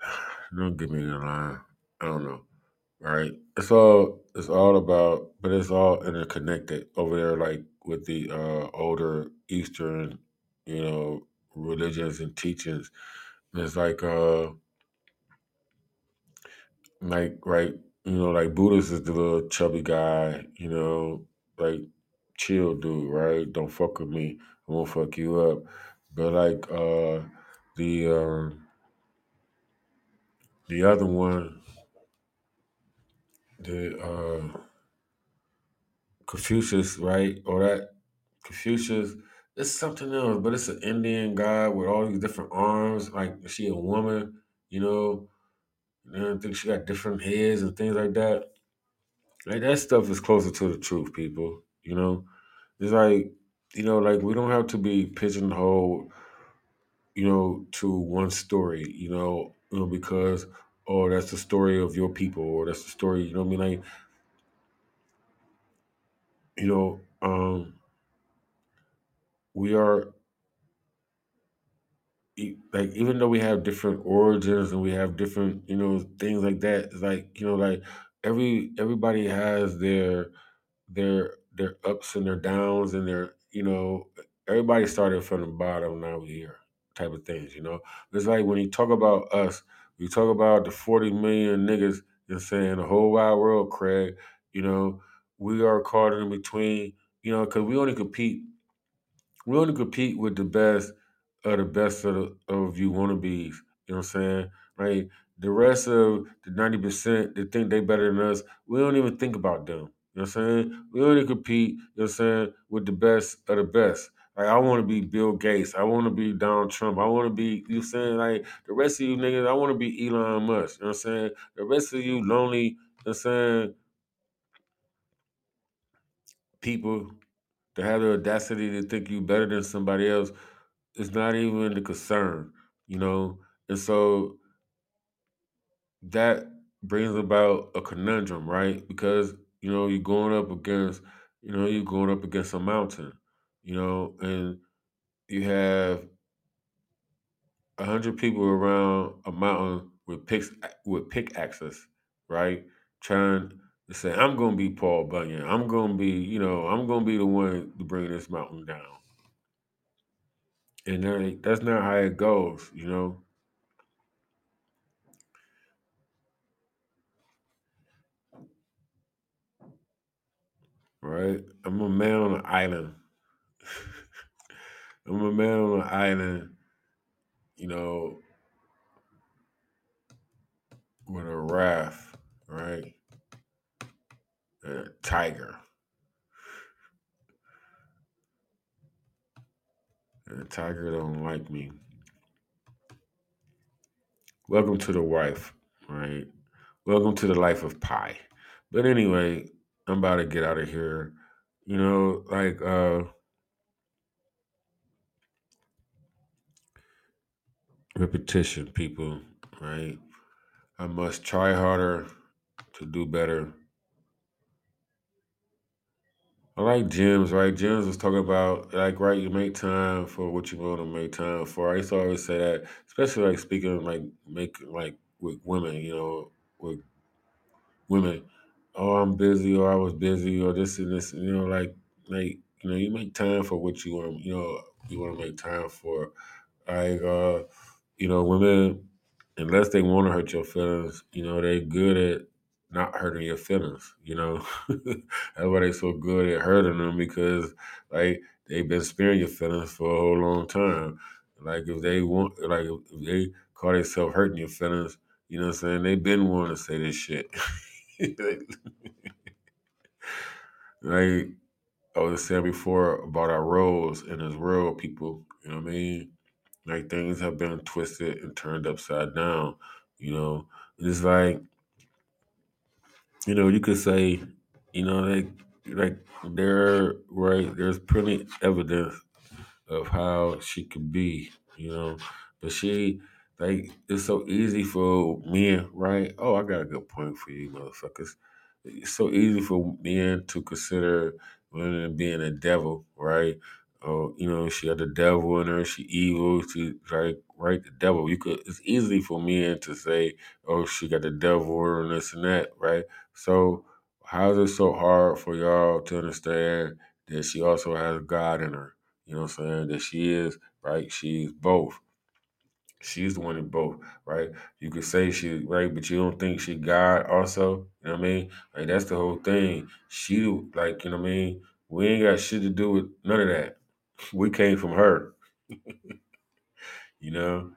<sighs> don't give me the line. I don't know. Right? It's all it's all about but it's all interconnected over there like with the uh older Eastern, you know, religions and teachings It's like uh like right, you know, like Buddhist is the little chubby guy, you know, like chill dude, right? Don't fuck with me, I won't fuck you up. But like uh the um the other one, the uh Confucius, right? Or that Confucius, it's something else, but it's an Indian guy with all these different arms. Like she a woman, you know, and I think she got different heads and things like that. Like that stuff is closer to the truth, people. You know, it's like you know, like we don't have to be pigeonholed, you know, to one story. You know, you know because oh, that's the story of your people, or that's the story. You know what I mean? Like you know, um, we are like even though we have different origins and we have different you know things like that. It's like you know, like every everybody has their their their ups and their downs and their you know everybody started from the bottom now we here type of things you know it's like when you talk about us you talk about the 40 million niggas and saying the whole wide world craig you know we are caught in between you know because we only compete we only compete with the best of the best of the, of you wannabes. You know what I'm saying? Right? The rest of the ninety percent that think they better than us, we don't even think about them. You know what I'm saying? We only compete, you know what I'm saying, with the best of the best. Like I want to be Bill Gates. I want to be Donald Trump. I want to be, you know what I'm saying? Like the rest of you niggas, I want to be Elon Musk. You know what I'm saying? The rest of you lonely, you know what I'm saying, people to have the audacity to think you better than somebody else it's not even the concern, you know? And so that brings about a conundrum, right? Because, you know, you're going up against, you know, you're going up against a mountain, you know, and you have a hundred people around a mountain with picks with pickaxes, right? Trying to say, I'm gonna be Paul Bunyan. I'm gonna be, you know, I'm gonna be the one to bring this mountain down. And that- that's not how it goes, you know. Right? I'm a man on an island. <laughs> I'm a man on an island, you know, with a raft, right? And a tiger. And the tiger don't like me. Welcome to the wife, right? Welcome to the life of Pi. But anyway, I'm about to get out of here. You know, like uh repetition, people, right? I must try harder to do better. I like James, right? James was talking about like, right, you make time for what you want to make time for. I used to always say that, especially like speaking like make like with women, you know, with women. Oh, I'm busy, or I was busy, or this and this. You know, like like you know, you make time for what you want. You know, you want to make time for. Like uh, you know, women unless they want to hurt your feelings, you know, they good at not hurting your feelings. You know, <laughs> that's why they so good at hurting them because like they've been sparing your feelings for a whole long time. Like if they want, like if they call themselves hurting your feelings, you know what I'm saying? They've been wanting to say this shit. <laughs> <laughs> like I was saying before about our roles in this world, people. You know what I mean? Like things have been twisted and turned upside down. You know, and it's like you know you could say, you know, like like there right there's plenty evidence of how she could be, you know. But she like it's so easy for men, right? Oh, I got a good point for you, motherfuckers. It's so easy for men to consider women being a devil, right? Oh, you know, she had the devil in her, she evil, she like right the devil. You could it's easy for men to say, Oh, she got the devil and this and that, right? So how is it so hard for y'all to understand that she also has God in her? You know what I'm saying? That she is, right? She's both. She's the one in both, right? You could say she right, but you don't think she God also. You know what I mean? Like that's the whole thing. She like, you know what I mean? We ain't got shit to do with none of that. We came from her, <laughs> you know,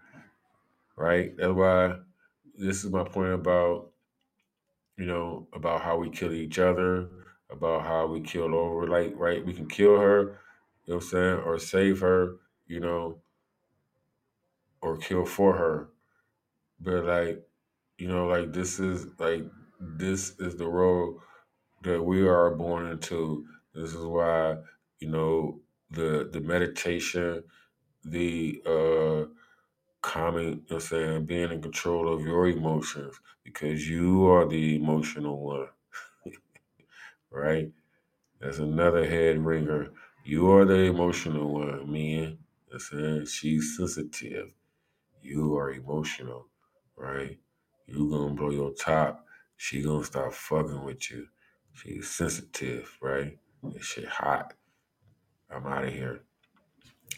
right? That's why this is my point about, you know, about how we kill each other, about how we kill over, like, right? We can kill her, you know what I'm saying, or save her, you know, or kill for her. But like, you know, like this is like this is the role that we are born into. This is why, you know, the the meditation, the uh calming, you know saying, being in control of your emotions because you are the emotional one, <laughs> right? That's another head ringer. You are the emotional one, man. You saying she's sensitive. You are emotional, right? You gonna blow your top. She gonna start fucking with you. She's sensitive, right? This shit hot. I'm out of here.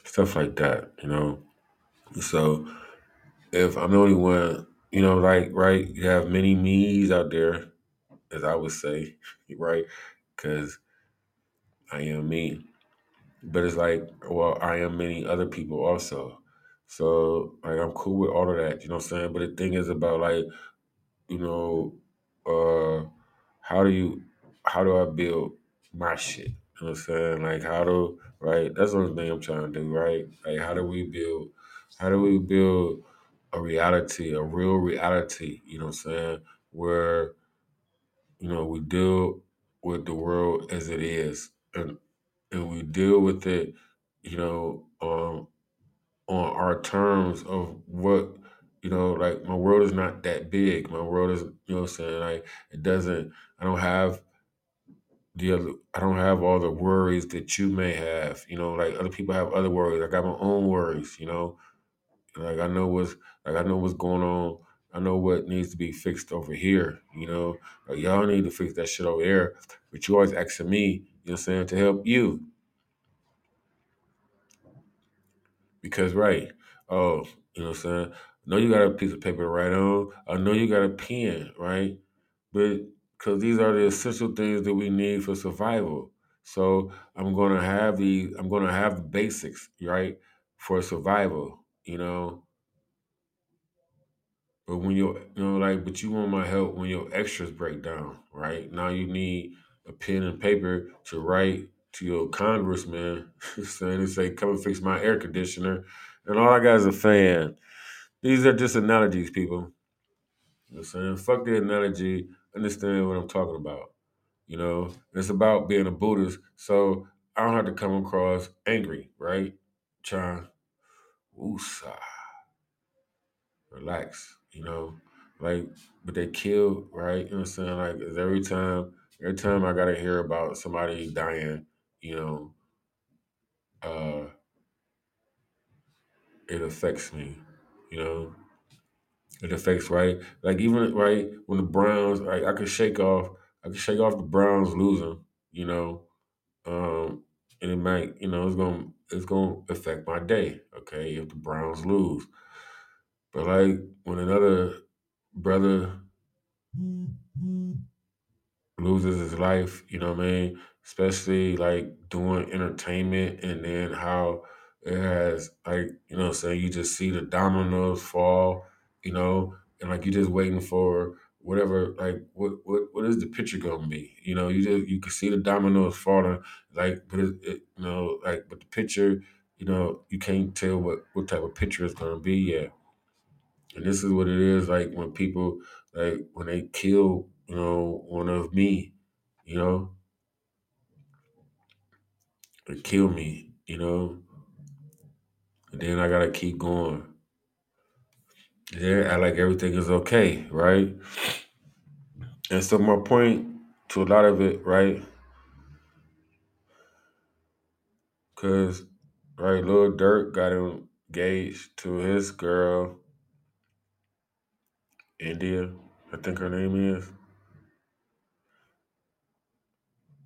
Stuff like that, you know. So if I'm the only one, you know, like right, you have many me's out there, as I would say, <laughs> right? Because I am me. But it's like, well, I am many other people also. So like I'm cool with all of that, you know what I'm saying? But the thing is about like you know, uh, how do you, how do I build my shit? You know what I'm saying? Like, how do, right? That's the only thing I'm trying to do, right? Like, how do we build, how do we build a reality, a real reality, you know what I'm saying? Where, you know, we deal with the world as it is and, and we deal with it, you know, um, on our terms of what you know like my world is not that big. My world is you know what i'm saying? Like it doesn't i don't have the other i don't have all the worries that you may have you know? Like other people have other worries. I got my own worries you know? Like i know what's like i know what's going on. I know what needs to be fixed over here you know? Like y'all need to fix that shit over there but you always asking me you know what i'm saying to help you Because right, oh, you know what I'm saying? I know you got a piece of paper to write on. I know you got a pen, right? But because these are the essential things that we need for survival. So I'm gonna have the I'm gonna have the basics, right, for survival, you know. But when you're you know, like, but you want my help when your extras break down, right? Now you need a pen and paper to write to your congressman <laughs> saying to say, come and fix my air conditioner. And all I got is a fan. These are just analogies, people. You know I'm saying? Fuck the analogy. Understand what I'm talking about. You know, it's about being a Buddhist. So I don't have to come across angry, right? Trying, woosah, relax, you know? Like, but they kill, right? You know what I'm saying? Like, every time, every time I gotta hear about somebody dying, you know, uh, it affects me, you know? It affects right, like even right when the Browns, like I could shake off, I could shake off the Browns losing, you know, um, and it might, you know, it's gonna it's gonna affect my day, okay, if the Browns lose. But like when another brother loses his life, you know what I mean? Especially like doing entertainment and then how it has like, you know what saying, you just see the dominoes fall, you know, and like you're just waiting for whatever like what what what is the picture gonna be? You know, you just you can see the dominoes falling, like but it, it you know, like but the picture, you know, you can't tell what what type of picture it's gonna be yet. And this is what it is like when people like when they kill, you know, one of me, you know, it kill me, you know. And then I gotta keep going. They act like everything is okay, right? And so my point to a lot of it, right? Cause right, Lil Durk got engaged to his girl, India, I think her name is.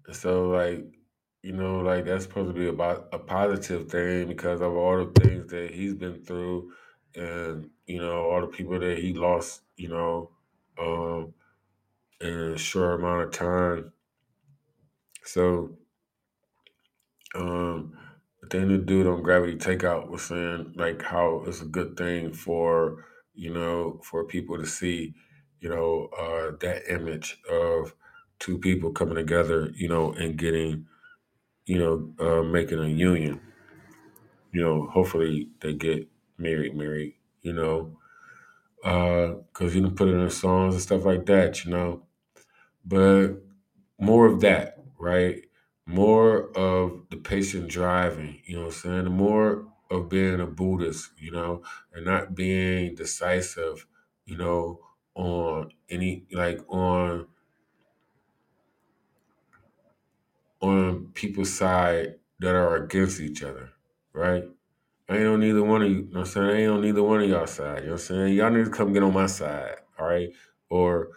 And so like, you know, like that's supposed to be about a positive thing because of all the things that he's been through and, you know, all the people that he lost, you know, um, in a short amount of time. So um the thing the dude on Gravity Takeout was saying, like how it's a good thing for, you know, for people to see, you know, uh that image of two people coming together, you know, and getting, you know, uh making a union. You know, hopefully they get married, married, you know. Uh, cause you can put it in songs and stuff like that, you know. But more of that, right? More of the patient driving, you know what I'm saying? The more of being a Boohist, you know, and not being decisive, you know, on any like on on people's side that are against each other, right? I ain't on neither one of you. You know what I'm saying? I ain't on neither one of y'all side. You know what I'm saying? Y'all need to come get on my side, all right? Or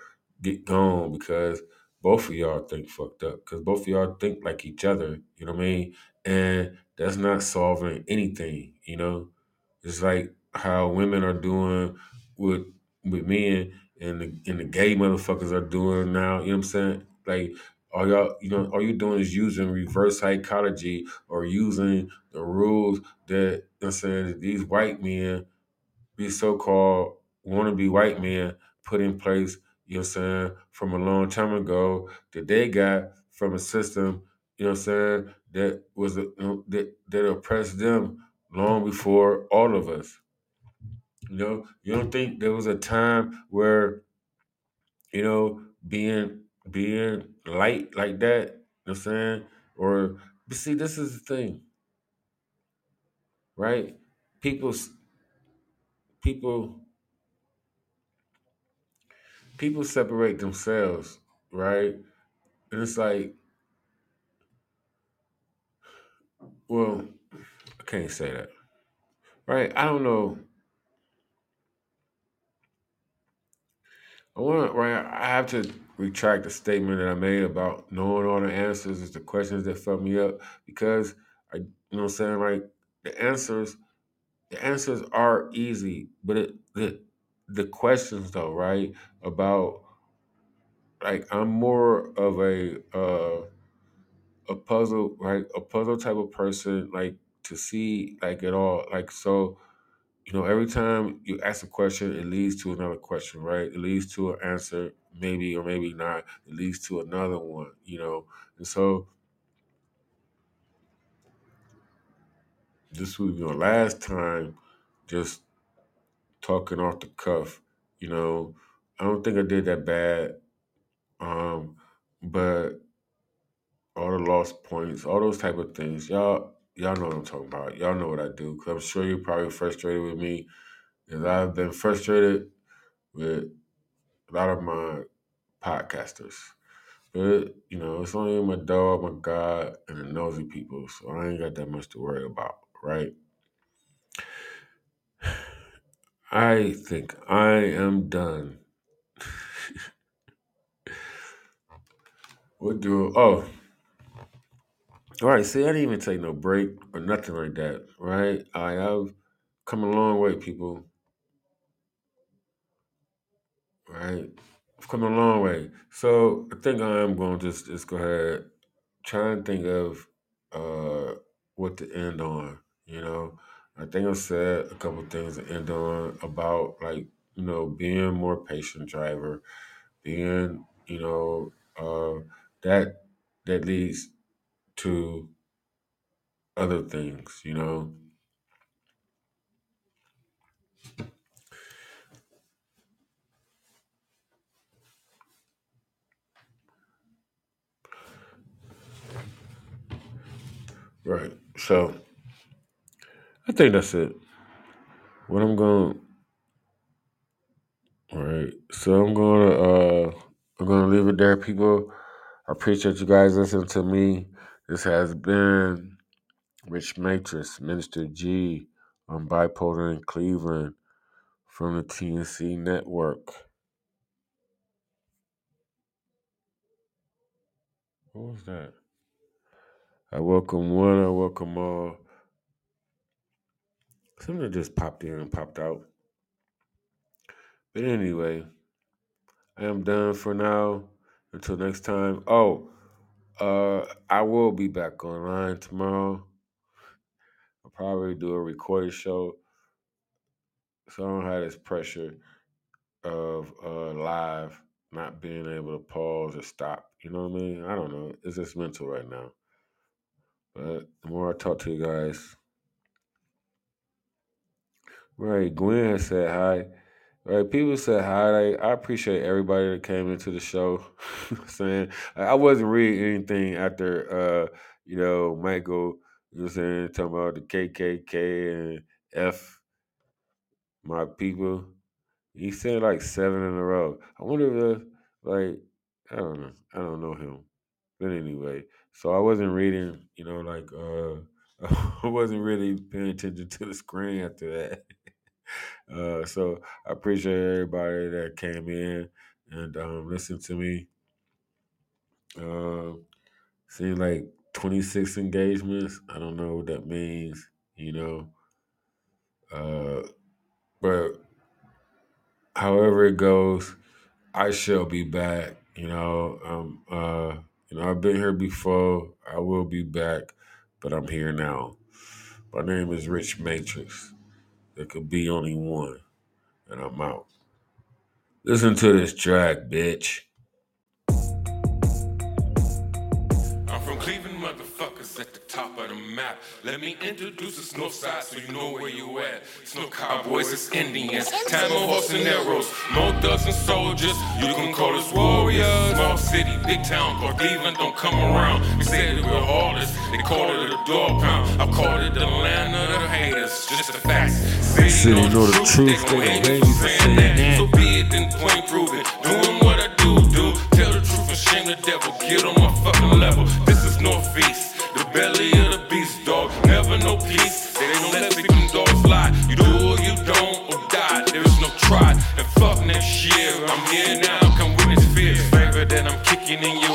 get gone because both of y'all think fucked up. Because both of y'all think like each other, you know what I mean? And that's not solving anything, you know? It's like how women are doing with with men and the and the gay motherfuckers are doing now, you know what I'm saying? Like all y'all, you know, all you doing is using reverse psychology or using the rules that you know I'm saying that these white men, these so called wannabe white men put in place, you know what I'm saying, from a long time ago that they got from a system, you know what I'm saying, that was you know, that that oppressed them long before all of us. You know, you don't think there was a time where, you know, being being light like that, you know what I'm saying? Or but see, this is the thing, right? People people people separate themselves, right? And it's like, well, I can't say that. Right? I don't know. Want right. I have to retract the statement that I made about knowing all the answers is the questions that fuck me up because I, you know, what I'm saying like the answers, the answers are easy, but it the the questions though, right? About like I'm more of a uh a puzzle, right? A puzzle type of person, like to see like it all, like so you know, every time you ask a question, it leads to another question, right? It leads to an answer, maybe or maybe not. It leads to another one, you know. And so this was, you know, last time, just talking off the cuff, you know, I don't think I did that bad. Um, but all the lost points, all those type of things, y'all, y'all know what I'm talking about. Y'all know what I do. Cause I'm sure you're probably frustrated with me. Cause I've been frustrated with a lot of my podcasters. But you know, it's only my dog, my God, and the nosy people, so I ain't got that much to worry about, right? I think I am done. <laughs> What do? Oh, right. See, I didn't even take no break or nothing like that, right? I have come a long way, people. Right, I've come a long way. So I think I am going to just just go ahead, try and think of uh what to end on. You know, I think I said a couple things to end on about like you know being more patient driver, being you know uh that that leads to other things. You know, Right. So I think that's it. What I'm going all right. So I'm gonna uh I'm gonna leave it there, people. I appreciate you guys listening to me. This has been Rich Matrix, Minister G on Bipolar in Cleveland from the TNC Network. What was that? I welcome one, I welcome all. Something just popped in and popped out. But anyway, I am done for now. Until next time. Oh, uh, I will be back online tomorrow. I'll probably do a recorded show. So I don't have this pressure of uh live not being able to pause or stop. You know what I mean? I don't know. It's just mental right now. But the more I talk to you guys, right? Gwen has said hi. Right, people said hi. Like, I appreciate everybody that came into the show. <laughs> saying I wasn't reading anything after, uh, you know, Michael. You know, saying talking about the KKK and F my people. He said like seven in a row. I wonder if, like, I don't know. I don't know him. But anyway, so I wasn't reading, you know, like, uh, <laughs> I wasn't really paying attention to the screen after that. Uh, so I appreciate everybody that came in and um, listened to me. Uh, seems like 26 engagements. I don't know what that means, you know. Uh, but however it goes, I shall be back. You know, um, uh, you know, I've been here before. I will be back, but I'm here now. My name is Rich Matrix. There could be only one, and I'm out. Listen to this track, bitch. map. Let me introduce the snow side so you know where you at. Snow cowboys, it's Indians, Tamahawks and arrows, more dozen soldiers. You can call us warriors. Small city, big town, called Cleveland don't come around. They said it were heartless, they call it a dog pound. I call it the land of the haters, just the facts. City you know the truth, they gon' hate you for saying that. So be it, then point it Doing what I do, do. Tell the truth and shame the devil. Get on my fucking level. This is Northeast, the belly cried. And fuck next year, I'm here now, come witness fear. Favor that I'm kicking in your